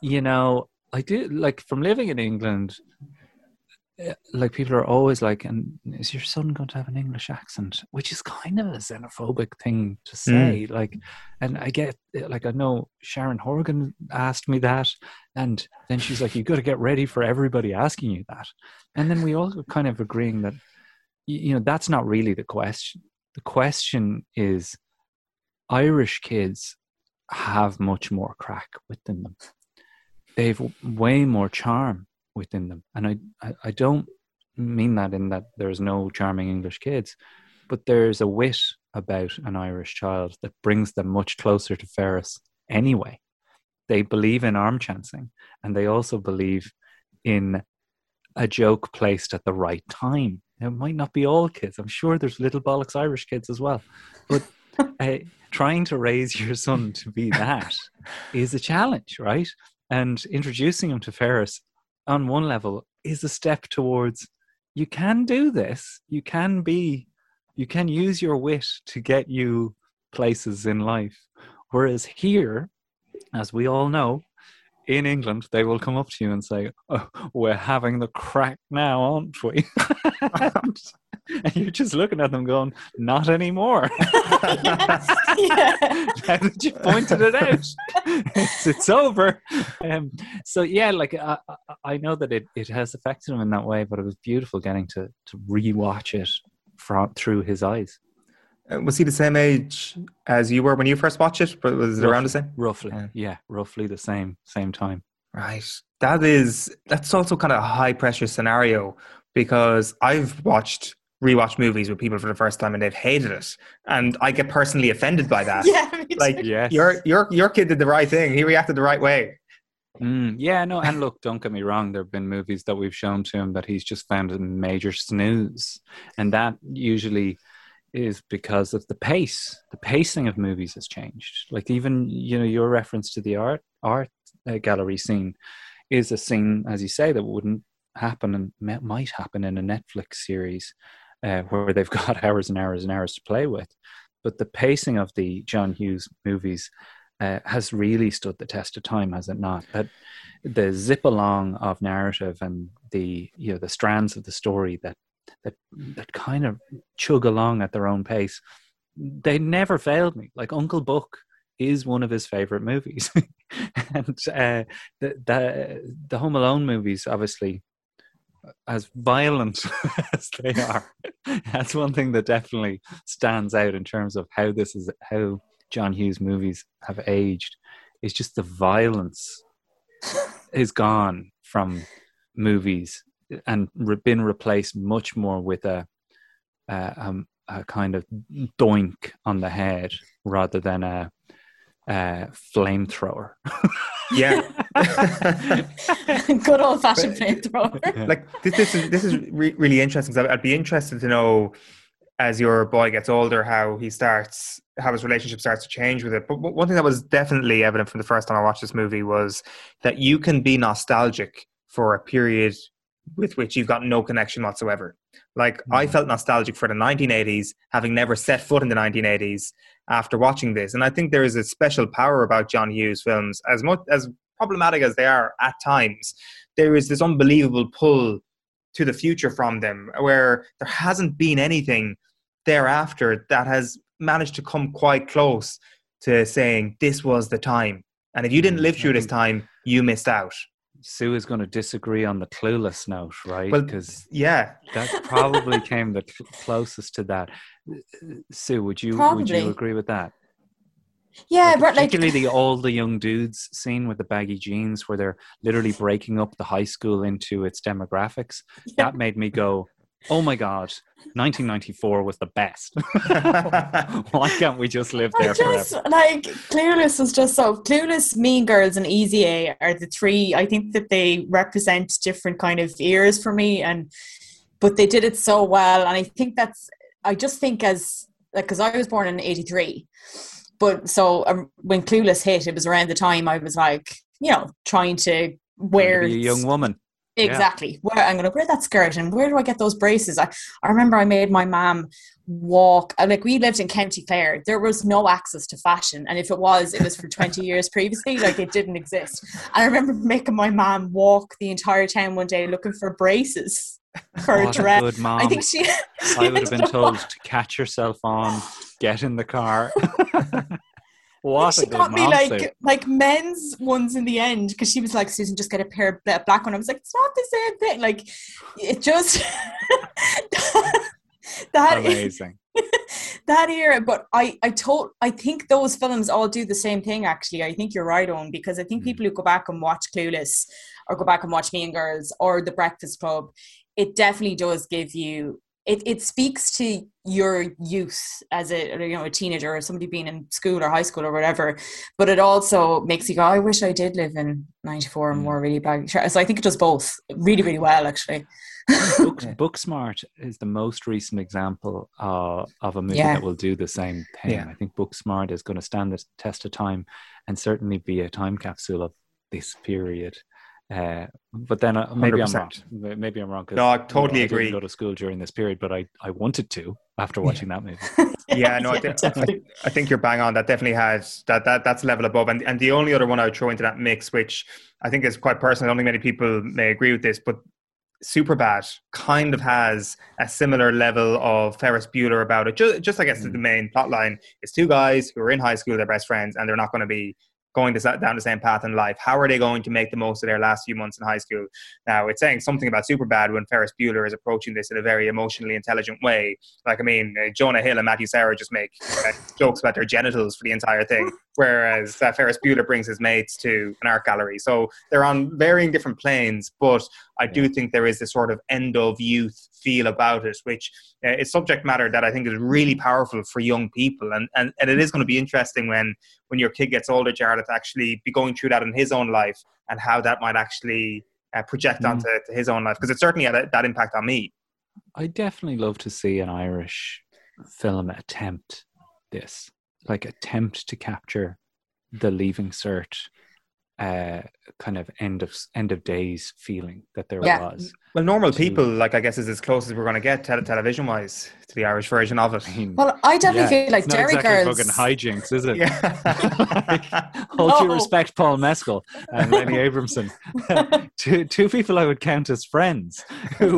H: you know, I do like from living in England. Like people are always like, "And is your son going to have an English accent?" Which is kind of a xenophobic thing to say. Like, and I get eh, like I know Sharon Horgan asked me that, and then she's like, "You got to get ready for everybody asking you that." And then we all kind of agreeing that, you know, that's not really the question. The question is, Irish kids have much more crack within them. They've way more charm within them, and I, I, I don't mean that in that there's no charming English kids, but there's a wit about an Irish child that brings them much closer to Ferris anyway. They believe in arm chancing, and they also believe in a joke placed at the right time. It might not be all kids. I'm sure there's little bollocks Irish kids as well, but uh, trying to raise your son to be that is a challenge, right? And introducing him to Ferris on one level is a step towards you can do this. You can be, you can use your wit to get you places in life. Whereas here, as we all know, in England, they will come up to you and say, oh, We're having the crack now, aren't we? and, and you're just looking at them going, Not anymore.
I: yeah.
H: now that you pointed it out, it's, it's over. Um, so yeah, like I, I- I know that it, it has affected him in that way, but it was beautiful getting to to rewatch it from through his eyes.
G: Uh, Was he the same age as you were when you first watched it? But was it around the same?
H: Roughly,
G: Yeah.
H: yeah, roughly the same same time.
G: Right. That is that's also kind of a high pressure scenario because I've watched rewatched movies with people for the first time and they've hated it, and I get personally offended by that.
I: yeah, me.
G: Like
H: Yes.
G: your your your kid did the right thing. He reacted the right way.
H: Mm, yeah, no, and look, don't get me wrong. There have been movies that we've shown to him that he's just found a major snooze, and that usually is because of the pace. The pacing of movies has changed. Like even you know your reference to the art art uh, gallery scene is a scene, as you say, that wouldn't happen and mi- might happen in a Netflix series uh, where they've got hours and hours and hours to play with. But the pacing of the John Hughes movies uh, has really stood the test of time, has it not? That the zip along of narrative and the you know the strands of the story that that that kind of chug along at their own pace, they never failed me. Like Uncle Buck is one of his favorite movies, and uh, the the the Home Alone movies, obviously, as violent as they are, that's one thing that definitely stands out in terms of how this is how John Hughes movies have aged. Is just the violence is gone from movies and re- been replaced much more with a, a, um, a kind of doink on the head rather than a, a flamethrower.
G: Yeah.
I: Good old fashioned flamethrower.
G: like this, this is this is re- really interesting. 'cause I'd, I'd be interested to know as your boy gets older how he starts how his relationship starts to change with it. But one thing that was definitely evident from the first time I watched this movie was that you can be nostalgic for a period with which you've got no connection whatsoever. Like I felt nostalgic for the 1980s, having never set foot in the 1980s after watching this, and I think there is a special power about John Hughes films, as much as problematic as they are at times. There is this unbelievable pull to the future from them, where there hasn't been anything thereafter that has managed to come quite close to saying this was the time. And if you didn't
H: Mm,
G: live through this time, you missed out.
H: Sue is going to disagree on the clueless note, right?
G: Well,
H: Because
G: Yeah,
H: that probably came the closest to that. Sue, would you would you agree with that?
I: Yeah,
H: Like,
I: but like
H: particularly the all the young dudes scene with the baggy jeans, where they're literally breaking up the high school into its demographics. That made me go, "Oh my god, 1994 was the best. Why can't we just live
I: I
H: there
I: just
H: forever?"
I: like Clueless was just so Clueless, Mean Girls, and Easy A are the three. I think that they represent different kind of eras for me, and but they did it so well, and I think that's. I just think as like because I was born in '83, but so um, when Clueless hit, it was around the time I was like, you know, trying to wear
H: a young woman. Yeah.
I: Exactly. Where I'm gonna wear that skirt and where do I get those braces? I, I remember I made my mom walk uh, like we lived in County Clare. There was no access to fashion. And if it was, it was for 20 years previously, like it didn't exist. And I remember making my mom walk the entire town one day looking for braces for a
H: What a
I: dress.
H: good mom.
I: I think she
H: I would have been told to catch yourself on, get in the car. What
I: she got me
H: mom, Sue.
I: like like men's ones in the end because she was like Susan just get a pair of black one I was like it's not the same thing like it just that
H: Amazing.
I: that era but I I told I think those films all do the same thing actually I think you're right on because I think
H: Mm.
I: people who go back and watch Clueless or go back and watch Mean Girls or The Breakfast Club it definitely does give you it, it speaks to your youth as a you know a teenager or somebody being in school or high school or whatever but it also makes you go I wish I did live in 94 and
H: Mm.
I: wore really baggy shirts so I think it does both really really well actually
H: Book, Booksmart is the most recent example uh, of a movie
I: Yeah.
H: that will do the same thing.
G: Yeah.
H: I think Booksmart is going to stand the test of time and certainly be a time capsule of this period. Uh, but then uh, maybe i am wrong. Maybe I'm wrong. 'cause,
G: No, I
H: you know,
G: totally
H: didn't
G: agree.
H: go to school during this period, but I, I wanted to after watching that movie.
G: yeah, no, I, thi-
I: definitely.
G: I think you're bang on. That definitely has that that that's level above. And and the only other one I would throw into that mix, which I think is quite personal. I don't think many people may agree with this, but Superbad kind of has a similar level of Ferris Bueller about it. Just, just I guess the main plot line is two guys who are in high school, they're best friends, and they're not going to be going to, down the same path in life. How are they going to make the most of their last few months in high school? Now, it's saying something about Superbad when Ferris Bueller is approaching this in a very emotionally intelligent way. Like, I mean, uh, Jonah Hill and Matthew Cera just make uh, jokes about their genitals for the entire thing, whereas uh, Ferris Bueller brings his mates to an art gallery. So they're on varying different planes, but I do think there is this sort of end of youth feel about it, which uh, is subject matter that I think is really powerful for young people. And, and, and it is going to be interesting when, when your kid gets older, Jared, to actually be going through that in his own life and how that might actually uh, project
H: Mm.
G: onto to his own life. Because it certainly had a, that impact on me.
H: I definitely love to see an Irish film attempt this, like attempt to capture the leaving cert uh kind of end of end of days feeling that there
I: Yeah.
H: was.
G: Well, normal
H: To-
G: people, like I guess, is as close as we're going to get tele- television wise to the Irish version of it.
H: I mean,
I: well I definitely
H: yeah,
I: feel like
H: it's not
I: Derry
H: exactly
I: Girls
H: fucking hijinks, is it?
G: Yeah.
H: Hold due
I: No.
H: respect, Paul Mescal and Lenny Abrahamson. two two people I would count as friends. Who,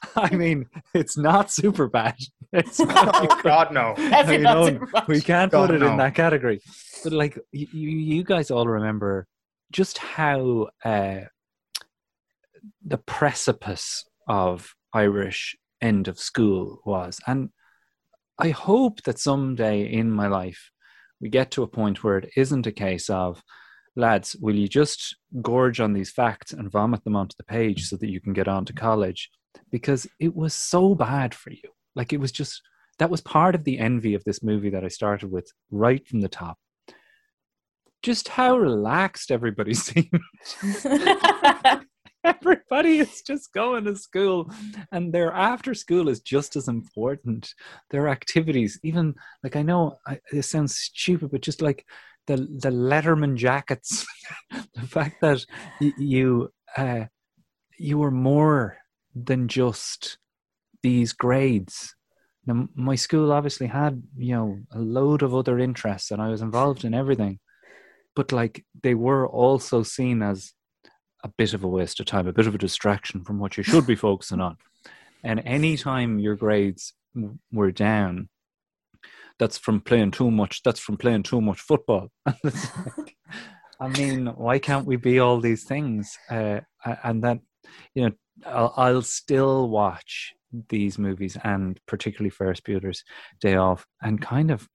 H: I mean, it's not super bad. It's not,
G: oh, God, no.
I: Definitely
H: you
I: not
H: know, we can't
G: God,
H: put it
G: no.
H: in that category. But like you, you guys all remember just how uh, the precipice of Irish end of school was, and I hope that someday in my life we get to a point where it isn't a case of lads, will you just gorge on these facts and vomit them onto the page so that you can get on to college? Because it was so bad for you. Like it was just, that was part of the envy of this movie that I started with right from the top. Just how relaxed everybody seemed. everybody is just going to school and their after school is just as important their activities even like i know I, it sounds stupid but just like the the letterman jackets the fact that y- you uh you were more than just these grades now my school obviously had you know a load of other interests and i was involved in everything but like they were also seen as a bit of a waste of time, a bit of a distraction from what you should be focusing on. And anytime your grades were down, that's from playing too much. That's from playing too much football. I mean, why can't we be all these things? Uh, and that, you know, I'll, I'll still watch these movies and particularly Ferris Bueller's Day Off, and kind of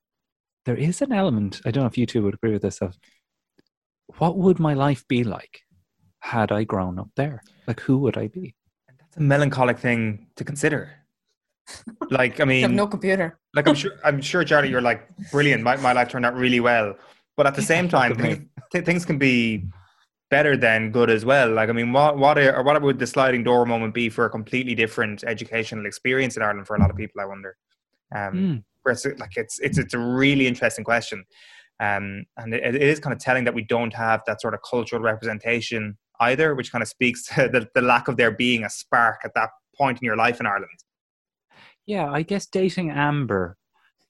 H: there is an element. I don't know if you two would agree with this. Of what would my life be like had I grown up there? Like, who would I be?
G: and That's a melancholic thing to consider. Like, I
I: You have
G: mean,
I: no computer.
G: like I'm sure, I'm sure, Charlie, you're like brilliant. My, my life turned out really well, but at the same time,
H: Look at me.
G: things, th- things can be better than good as well. Like, I mean, what what are, what would the sliding door moment be for a completely different educational experience in Ireland for a lot of people? I wonder. Um,
H: Mm.
G: whereas, like, it's it's it's a really interesting question, um, and it, it is kind of telling that we don't have that sort of cultural representation either, which kind of speaks to the, the lack of there being a spark at that point in your life in Ireland.
H: Yeah, I guess dating Amber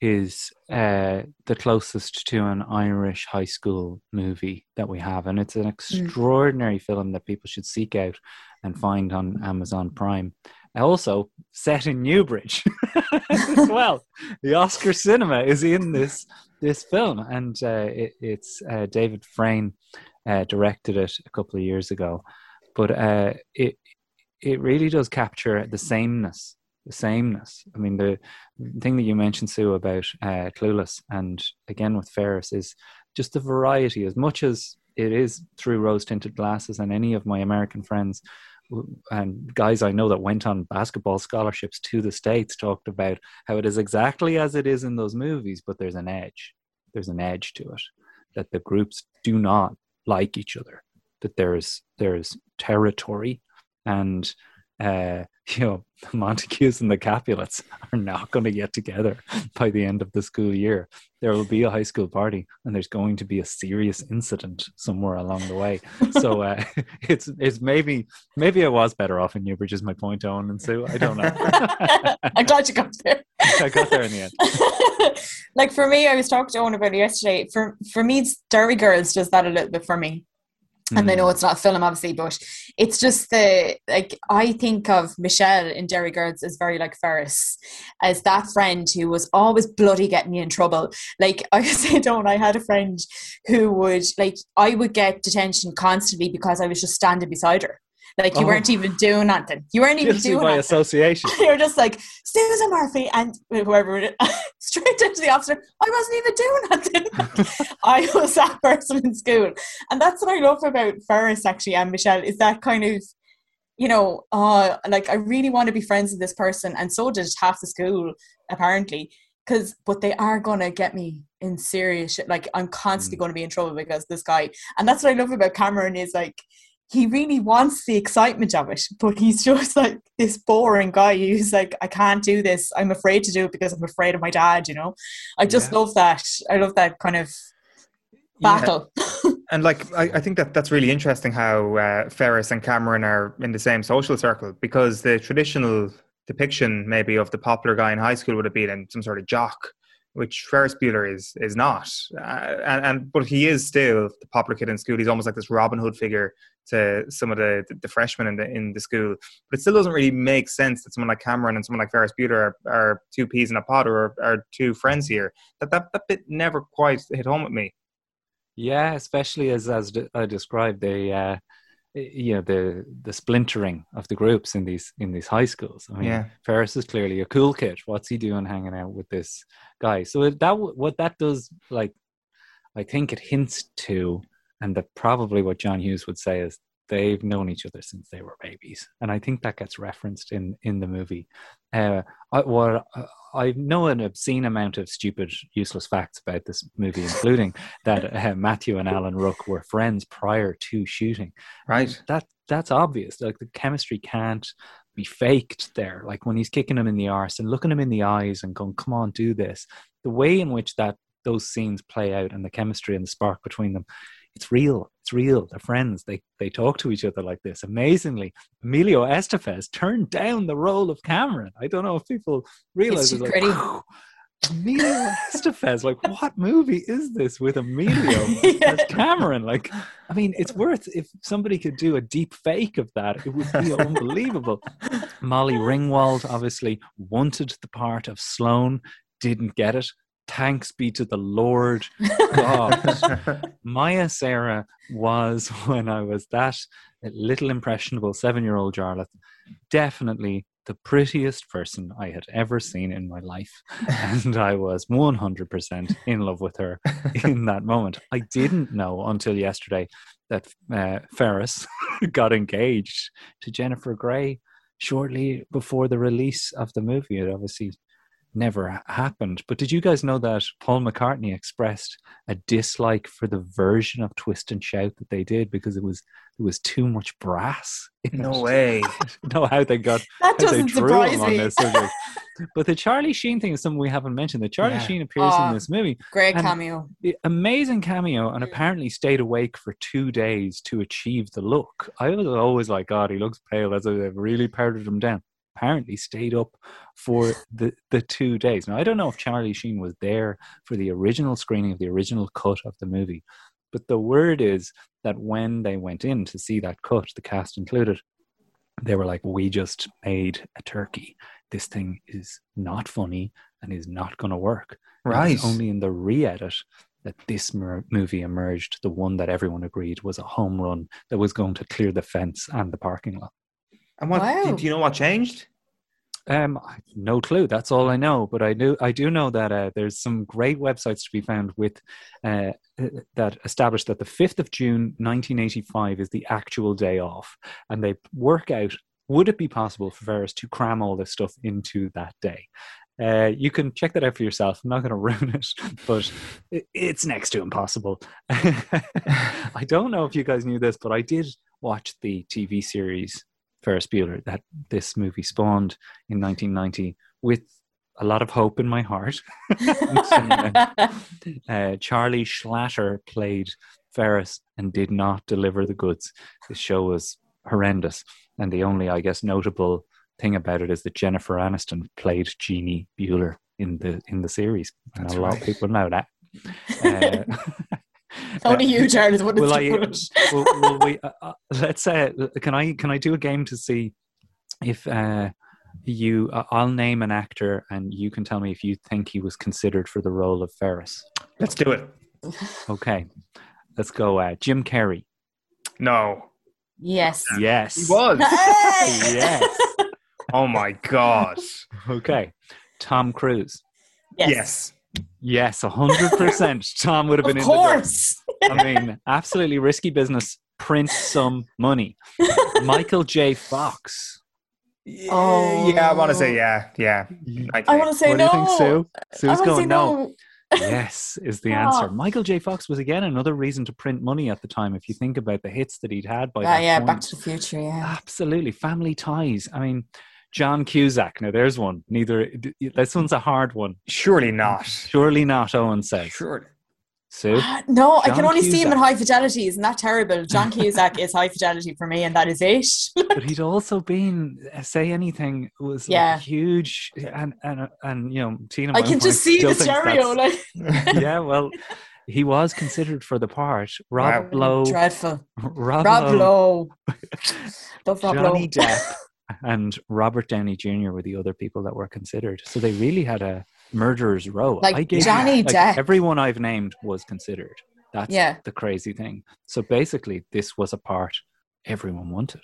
H: is uh, the closest to an Irish high school movie that we have, and it's an extraordinary film that people should seek out and find on Amazon Prime. Also set in Newbridge as well. The Oscar Cinema is in this this film, and uh, it, it's uh, David Freyne uh, directed it a couple of years ago, but uh, it it really does capture the sameness sameness. I mean, the thing that you mentioned, Sue, about uh, Clueless, and again with Ferris, is just the variety. As much as it is through rose tinted glasses, and any of my American friends and guys I know that went on basketball scholarships to the States talked about how it is exactly as it is in those movies, but there's an edge. There's an edge to it that the groups do not like each other, that there is there is territory and uh, you know, the Montagues and the Capulets are not going to get together by the end of the school year. There will be a high school party, and there's going to be a serious incident somewhere along the way. So uh, it's it's maybe maybe I was better off in Newbridge. Is my point, Owen and Sue? I don't know.
I: I'm glad you got there.
H: I got there in the end.
I: like for me, I was talking to Owen about it yesterday. For for me, it's Derry Girls does that a little bit for me. And I know hmm. it's not a film, obviously, but it's just the like I think of Michelle in Derry Girls as very like Ferris, as that friend who was always bloody getting me in trouble. Like I say, don't I had a friend who would like I would get detention constantly because I was just standing beside her. Like you
H: Oh.
I: weren't even doing nothing. You weren't even
H: Guilty
I: doing
H: by
I: nothing.
H: association.
I: You're just like Susan Murphy and whoever it straight into the officer. I wasn't even doing nothing. I was that person in school, and that's what I love about Ferris actually and Michelle is that kind of, you know, uh, like I really want to be friends with this person, and so did half the school apparently. Because, but they are gonna get me in serious shit. Like I'm constantly going to be in trouble because this guy, and that's what I love about Cameron is like he really wants the excitement of it, but he's just like this boring guy who's like, I can't do this. I'm afraid to do it because I'm afraid of my dad, you know? I just
G: Yeah.
I: love that. I love that kind of
G: Yeah.
I: battle.
G: And like, I, I think that that's really interesting how uh, Ferris and Cameron are in the same social circle because the traditional depiction maybe of the popular guy in high school would have been in some sort of jock, which Ferris Bueller is is not. Uh, and, and but he is still the popular kid in school. He's almost like this Robin Hood figure to some of the the freshmen in the in the school. But it still doesn't really make sense that someone like Cameron and someone like Ferris Bueller are, are two peas in a pod or are two friends here. That that that bit never quite hit home with me.
H: Yeah, especially as as I described the uh, Uh, you know the the splintering of the groups in these in these high schools. I mean,
G: Yeah.
H: Ferris is clearly a cool kid. What's he doing hanging out with this guy? So that what that does, like, I think it hints to and that probably what John Hughes would say is they've known each other since they were babies, and I think that gets referenced in in the movie. Uh, I, what uh, I know an obscene amount of stupid, useless facts about this movie, including that uh, Matthew and Alan Ruck were friends prior to shooting.
G: Right.
H: That that's obvious. Like the chemistry can't be faked there. Like when he's kicking him in the arse and looking him in the eyes and going, "Come on, do this." The way in which that those scenes play out and the chemistry and the spark between them it's real. It's real. They're friends. They they talk to each other like this. Amazingly, Emilio Estevez turned down the role of Cameron. I don't know if people realize
I: It's
H: like, Emilio Estevez. Like, what movie is this with Emilio as Cameron? Like, I mean, it's worth if somebody could do a deep fake of that. It would be unbelievable. Molly Ringwald obviously wanted the part of Sloane, didn't get it. Thanks be to the Lord God. Mia Sara was, when I was that little impressionable seven year old Jarlath, definitely the prettiest person I had ever seen in my life. And I was 100% in love with her in that moment. I didn't know until yesterday that uh, Ferris got engaged to Jennifer Grey shortly before the release of the movie. It obviously never happened. But did you guys know that Paul McCartney expressed a dislike for the version of Twist and Shout that they did because it was it was too much brass. in
G: No
H: it?
G: way.
H: I don't know how they got
I: That doesn't surprise
H: him on
I: me.
H: this subject. But the Charlie Sheen thing is something we haven't mentioned. The Charlie
G: Yeah.
H: Sheen appears
I: Aw.
H: in ah, this movie.
I: Great cameo.
H: I- Amazing cameo, and apparently stayed awake for two days to achieve the look. I was always like, God, he looks pale. That's they've really powdered him down. Apparently stayed up for the the two days. Now I don't know if Charlie Sheen was there for the original screening of the original cut of the movie, but the word is that when they went in to see that cut, the cast included, they were like, "We just made a turkey. This thing is not funny and is not going to work."
G: Right.
H: only in the re-edit that this mer- movie emerged, the one that everyone agreed was a home run that was going to clear the fence and the parking lot.
G: And what
I: Wow.
G: do, do you know what changed?
H: Um, no clue. That's all I know. But I do, I do know that uh, there's some great websites to be found with uh, that establish that the fifth of June, 1985, is the actual day off, and they work out would it be possible for Ferris to cram all this stuff into that day. Uh, you can check that out for yourself. I'm not going to ruin it, but it, it's next to impossible. I don't know if you guys knew this, but I did watch the TV series Ferris Bueller that this movie spawned in 1990 with a lot of hope in my heart. uh, Charlie Schlatter played Ferris and did not deliver the goods. The show was horrendous, and the only, I guess, notable thing about it is that Jennifer Aniston played Jeannie Bueller in the in the series. And
G: That's
H: a lot
G: right.
H: of people know that. Uh,
I: Only you, Charles, wouldn't
H: Will
I: do
H: I?
I: it.
H: will, will we? Uh, uh, let's say, can I? Can I do a game to see if uh, you? Uh, I'll name an actor, and you can tell me if you think he was considered for the role of Ferris.
G: Let's do it.
H: Okay, let's go. Uh, Jim Carrey.
G: No.
I: Yes.
H: Yes.
G: He was.
I: Hey!
H: Yes.
G: oh my God.
H: Okay. Tom Cruise.
I: Yes.
G: Yes.
H: Yes, hundred percent. Tom would have been
I: Of
H: in the door.
I: course.
H: I mean, absolutely risky business. Print some money. Michael J. Fox.
I: Oh.
G: Yeah, I want to say yeah. Yeah.
I: I want to say
H: what
I: no.
H: do you think, Sue? Sue's going
I: say
H: no. yes, is the answer.
I: Oh.
H: Michael J. Fox was again another reason to print money at the time. If you think about the hits that he'd had by
I: Ah,
H: that
I: yeah,
H: point.
I: Back to the Future. Yeah.
H: absolutely family ties. I mean, John Cusack. Now there's one. Neither this one's a hard one.
G: Surely not.
H: Surely not. Owen says.
G: Surely.
H: Sue.
I: No, I can
H: John
I: only see him in high fidelity. Isn't that terrible? John Cusack is high fidelity for me, and that is it.
H: but he'd also been uh, say anything was like,
I: Yeah.
H: huge and and and you know Tina.
I: I can just see the
H: thinks
I: stereo. Like
H: yeah, well, he was considered for the part. Rob
G: Wow.
H: Lowe,
I: dreadful.
H: Rob,
I: Rob
H: Lowe,
I: Lowe. Rob
H: Johnny
I: Lowe.
H: Depp, and Robert Downey Jr. were the other people that were considered. So they really had a murderer's row.
I: Like
H: I gave
I: Johnny
H: like,
I: Depp.
H: Everyone I've named was considered. That's
I: Yeah.
H: the crazy thing. So basically, this was a part everyone wanted.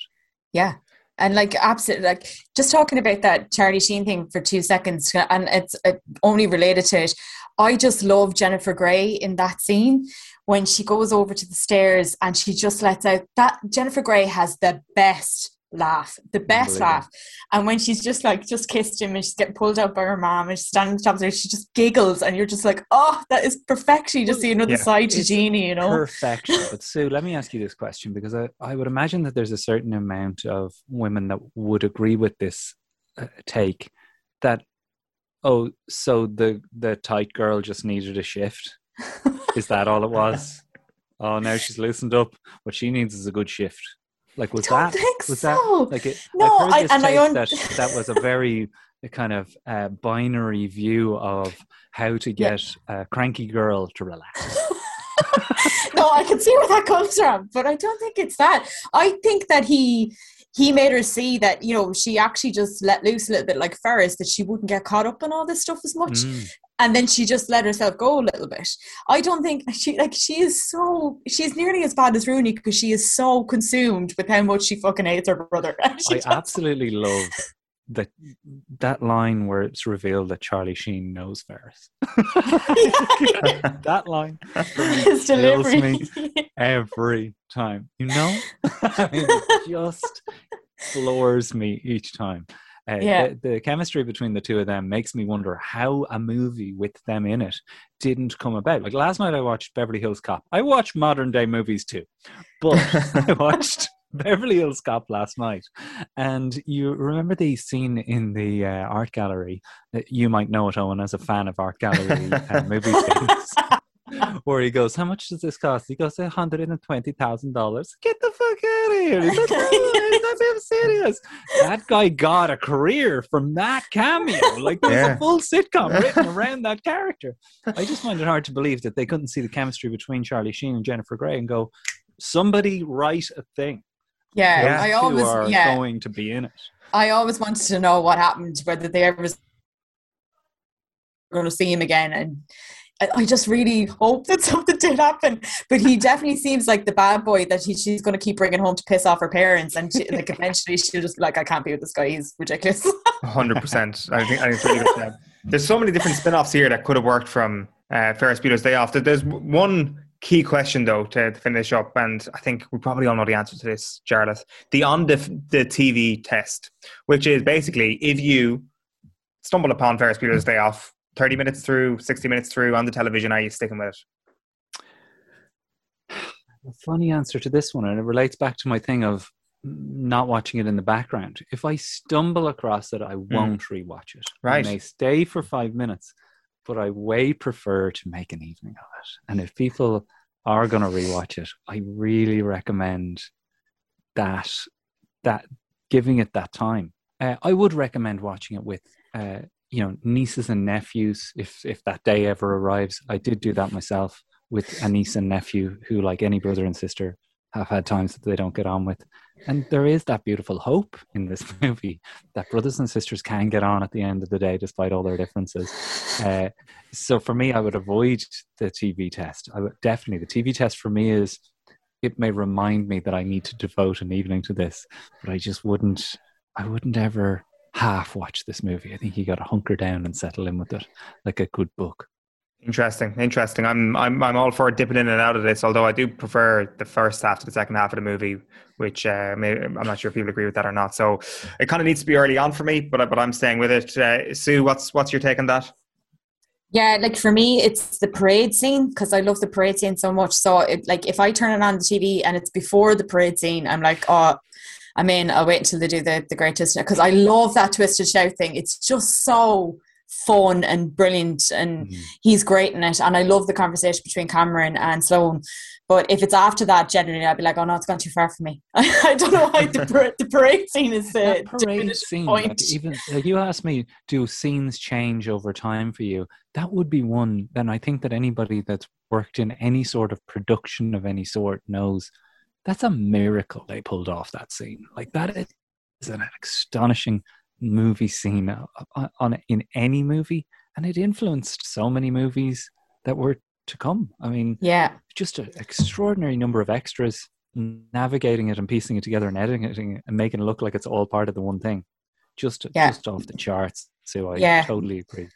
I: Yeah. And like absolutely, like just talking about that Charlie Sheen thing for two seconds, and it's uh, only related to it. I just love Jennifer Grey in that scene when she goes over to the stairs and she just lets out that Jennifer Grey has the best laugh, the best laugh. And when she's just like just kissed him and she's getting pulled out by her mom and she's standing on top of stairs, she just giggles and you're just like, oh, that is perfection. You just see another
G: Yeah.
I: side to Jeannie, you know.
H: Perfection. But Sue, let me ask you this question because I, I would imagine that there's a certain amount of women that would agree with this uh, take that, oh, so the the tight girl just needed a shift. Is that all it was? Oh, now she's loosened up. What she needs is a good shift. Like was that was
I: so.
H: that like it?
I: No, I-
H: this
I: and I un-
H: that that was a very a kind of uh, binary view of how to
I: Yeah.
H: get a cranky girl to relax.
I: no, I can see where that comes from, but I don't think it's that. I think that he he made her see that you know she actually just let loose a little bit like Ferris that she wouldn't get caught up in all this stuff as much,
H: Mm.
I: And then she just let herself go a little bit. I don't think she like she is so she's nearly as bad as Rooney because she is so consumed with how much she fucking hates her brother.
H: I
I: just-
H: absolutely love that that line where it's revealed that Charlie Sheen knows Ferris. that line
I: his
H: kills
I: delivery.
H: me every time. You know, I mean, it just floors me each time. Uh,
I: Yeah.
H: the, the chemistry between the two of them makes me wonder how a movie with them in it didn't come about. Like last night, I watched Beverly Hills Cop. I watch modern day movies too, but I watched Beverly Hills Cop last night, and you remember the scene in the uh, art gallery? You might know it, Owen, as a fan of art gallery uh, movie things. Where he goes, how much does this cost? He goes, hundred and twenty thousand dollars. Get the fuck out of here! He's like, "No, he's serious. That guy got a career from that cameo. Like there's
G: Yeah.
H: a full sitcom written around that character. I just find it hard to believe that they couldn't see the chemistry between Charlie Sheen and Jennifer Grey and go, somebody write a thing.
I: yeah,
G: Yeah.
I: I
H: Those
I: always
H: two are
I: yeah.
H: going to be in it.
I: I always wanted to know what happened, whether they ever was going to see him again, and I, just really hope that something did happen. But he definitely seems like the bad boy that he, she's going to keep bringing home to piss off her parents, and she, like eventually she'll just be like, I can't be with this guy. He's ridiculous.
G: hundred percent. I think I think really good. There's so many different spin-offs here that could have worked from uh, Ferris Bueller's Day Off. There- There's one key question though to, to finish up, and I think we probably all know the answer to this, Jarlath. The on the the TV test, which is basically if you stumble upon Ferris Bueller's Day Off, thirty minutes through, sixty minutes through on the television, are you sticking with it?
H: a funny answer to this one, and it relates back to my thing of not watching it in the background. If I stumble across it, I won't rewatch it.
G: Right.
H: I may stay for five minutes, but I way prefer to make an evening of it. And if people are going to rewatch it, I really recommend that that giving it that time. Uh, I would recommend watching it with. Uh, you know, nieces and nephews, if if that day ever arrives, I did do that myself with a niece and nephew who, like any brother and sister, have had times that they don't get on with. And there is that beautiful hope in this movie that brothers and sisters can get on at the end of the day despite all their differences. Uh, so for me, I would avoid the TV test. I would definitely, the TV test for me is it may remind me that I need to devote an evening to this, but I just wouldn't, I wouldn't ever half watch this movie. I think you got to hunker down and settle in with it like a good book.
G: Interesting, interesting. I'm I'm I'm all for dipping in and out of this, although I do prefer the first half to the second half of the movie, which uh, may, I'm not sure if people agree with that or not. So it kind of needs to be early on for me, but I- but I'm staying with it. Uh, Sue, what's what's your take on that?
I: Yeah, like for me, it's the parade scene because I love the parade scene so much. So, it, like, if I turn it on the TV and it's before the parade scene, I'm like, oh, I'm in. I'll wait until they do the the greatest because I love that twisted shout thing. It's just so fun and brilliant, and
H: Mm-hmm.
I: he's great in it. And I love the conversation between Cameron and Sloane. But if it's after that, generally, I'd be like, oh no, it's gone too far for me. I don't know why the, par- the parade scene is the
H: that parade scene,
I: point.
H: like even like you asked me, do scenes change over time for you? That would be one. Then I think that anybody that's worked in any sort of production of any sort knows that's a miracle they pulled off that scene. Like that is an astonishing movie scene uh, on, on in any movie, and it influenced so many movies that were to come. I mean,
I: yeah,
H: just an extraordinary number of extras navigating it and piecing it together and editing it and making it look like it's all part of the one thing. Just
I: Yeah.
H: just off the charts. So I
I: Yeah.
H: totally agree.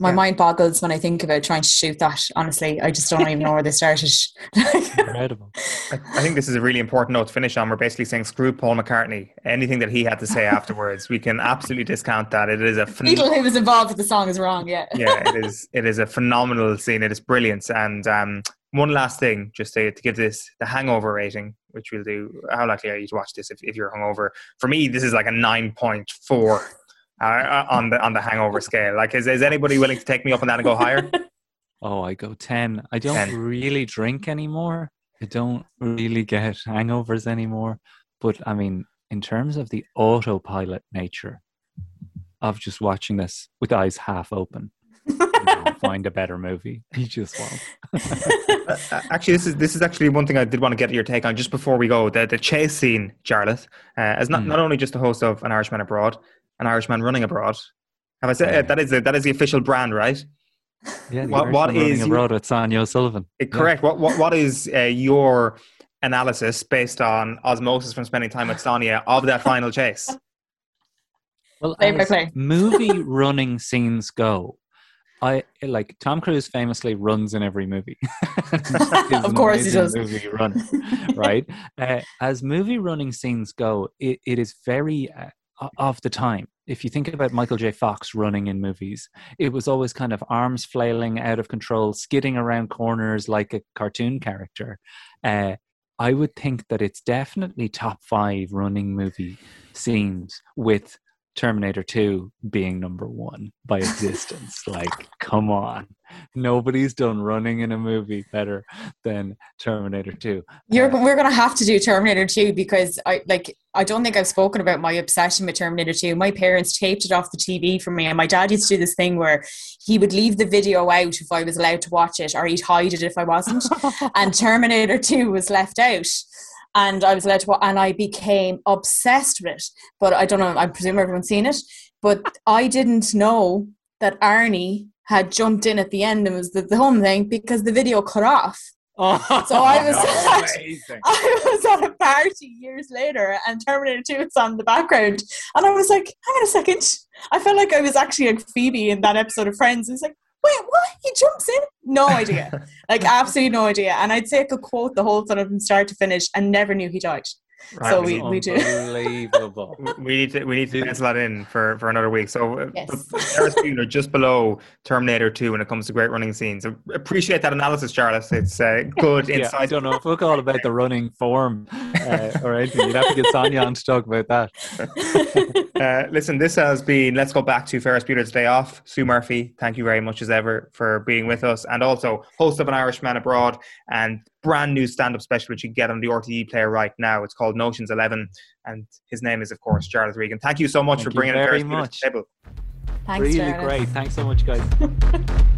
I: My
G: Yeah.
I: mind boggles when I think about trying to shoot that. Honestly, I just don't even know where they started.
H: Incredible.
G: I, I think this is a really important note to finish on. We're basically saying screw Paul McCartney. Anything that he had to say afterwards, we can absolutely discount that. It is a phen-
I: Beatle who was involved with the song is wrong. Yeah.
G: yeah, it is. It is a phenomenal scene. It is brilliant. And um, one last thing, just to, to give this the Hangover rating, which we'll do. How likely are you to watch this if, if you're hungover? For me, this is like a nine point four uh, on the on the Hangover scale. Like, is, is anybody willing to take me up on that and go higher?
H: Oh, I go 10. I don't
G: 10.
H: really drink anymore. I don't really get hangovers anymore. But I mean, in terms of the autopilot nature of just watching this with eyes half open, find a better movie. You just won't.
G: Uh, uh, actually, this is this is actually one thing I did want to get your take on just before we go. The the chase scene, Jarlath, uh, as not,
H: Hmm.
G: not only just the host of An Irishman Abroad, an Irishman running abroad. Have I said uh, that is the, that is the official brand, right?
H: Yeah, the
G: What- what
H: Irishman running abroad with Sonia O'Sullivan?
G: Uh, Correct. What what what is uh, your analysis based on osmosis from spending time with Sonia of that final chase?
H: Well,
I: Play
H: as
I: play.
H: movie running scenes go, I like Tom Cruise famously runs in every movie.
I: Of course he does.
H: Movie runner, right? Uh, as movie running scenes go, it, it is very uh, o- of the time. If you think about Michael J. Fox running in movies, it was always kind of arms flailing out of control, skidding around corners like a cartoon character. Uh, I would think that it's definitely top five running movie scenes with Terminator 2 being number one by existence. like, come on. Nobody's done running in a movie better than Terminator 2.
I: You're,
H: Uh,
I: we're gonna have to do Terminator 2 because I like I don't think I've spoken about my obsession with Terminator 2. My parents taped it off the TV for me, and my dad used to do this thing where he would leave the video out if I was allowed to watch it, or he'd hide it if I wasn't. and Terminator 2 was left out. And I was allowed to watch, and I became obsessed with it. But I don't know, I presume everyone's seen it. But I didn't know that Arnie had jumped in at the end and was the, the home thing because the video cut off. Oh. So I was
H: Amazing.
I: I was at a party years later and Terminator 2 was on the background. And I was like, hang on a second. I felt like I was actually like Phoebe in that episode of Friends. It's like, wait, what? He jumps in? No idea. like, absolutely no idea. And I'd say I could quote the whole thing from start to finish and never knew he died.
G: Right,
I: so
G: we-
I: we, we do.
H: Unbelievable.
G: We need to we need to pencil that in for, for another week. So uh,
I: Yes.
G: Ferris Bueller just below Terminator 2 when it comes to great running scenes. Appreciate that analysis, Jarlath. It's uh, good
H: Yeah,
G: insight.
H: I don't know fuck all about the running form uh, or anything. You'd have to get Sonia on to talk about that.
G: Uh, listen, this has been Let's Go Back to Ferris Bueller's Day Off. Sue Murphy, thank you very much as ever for being with us, and also host of An Irishman Abroad and brand new stand up special which you can get on the RTE player right now. It's called Notions 11, and his name is, of course, Jarlath Regan. Thank you so much
H: Thank
G: for
H: you
G: bringing
H: very
G: Ferris Bueller
H: much.
G: to the table.
I: Thanks,
H: really
I: Jared.
H: great. Thanks so much, guys.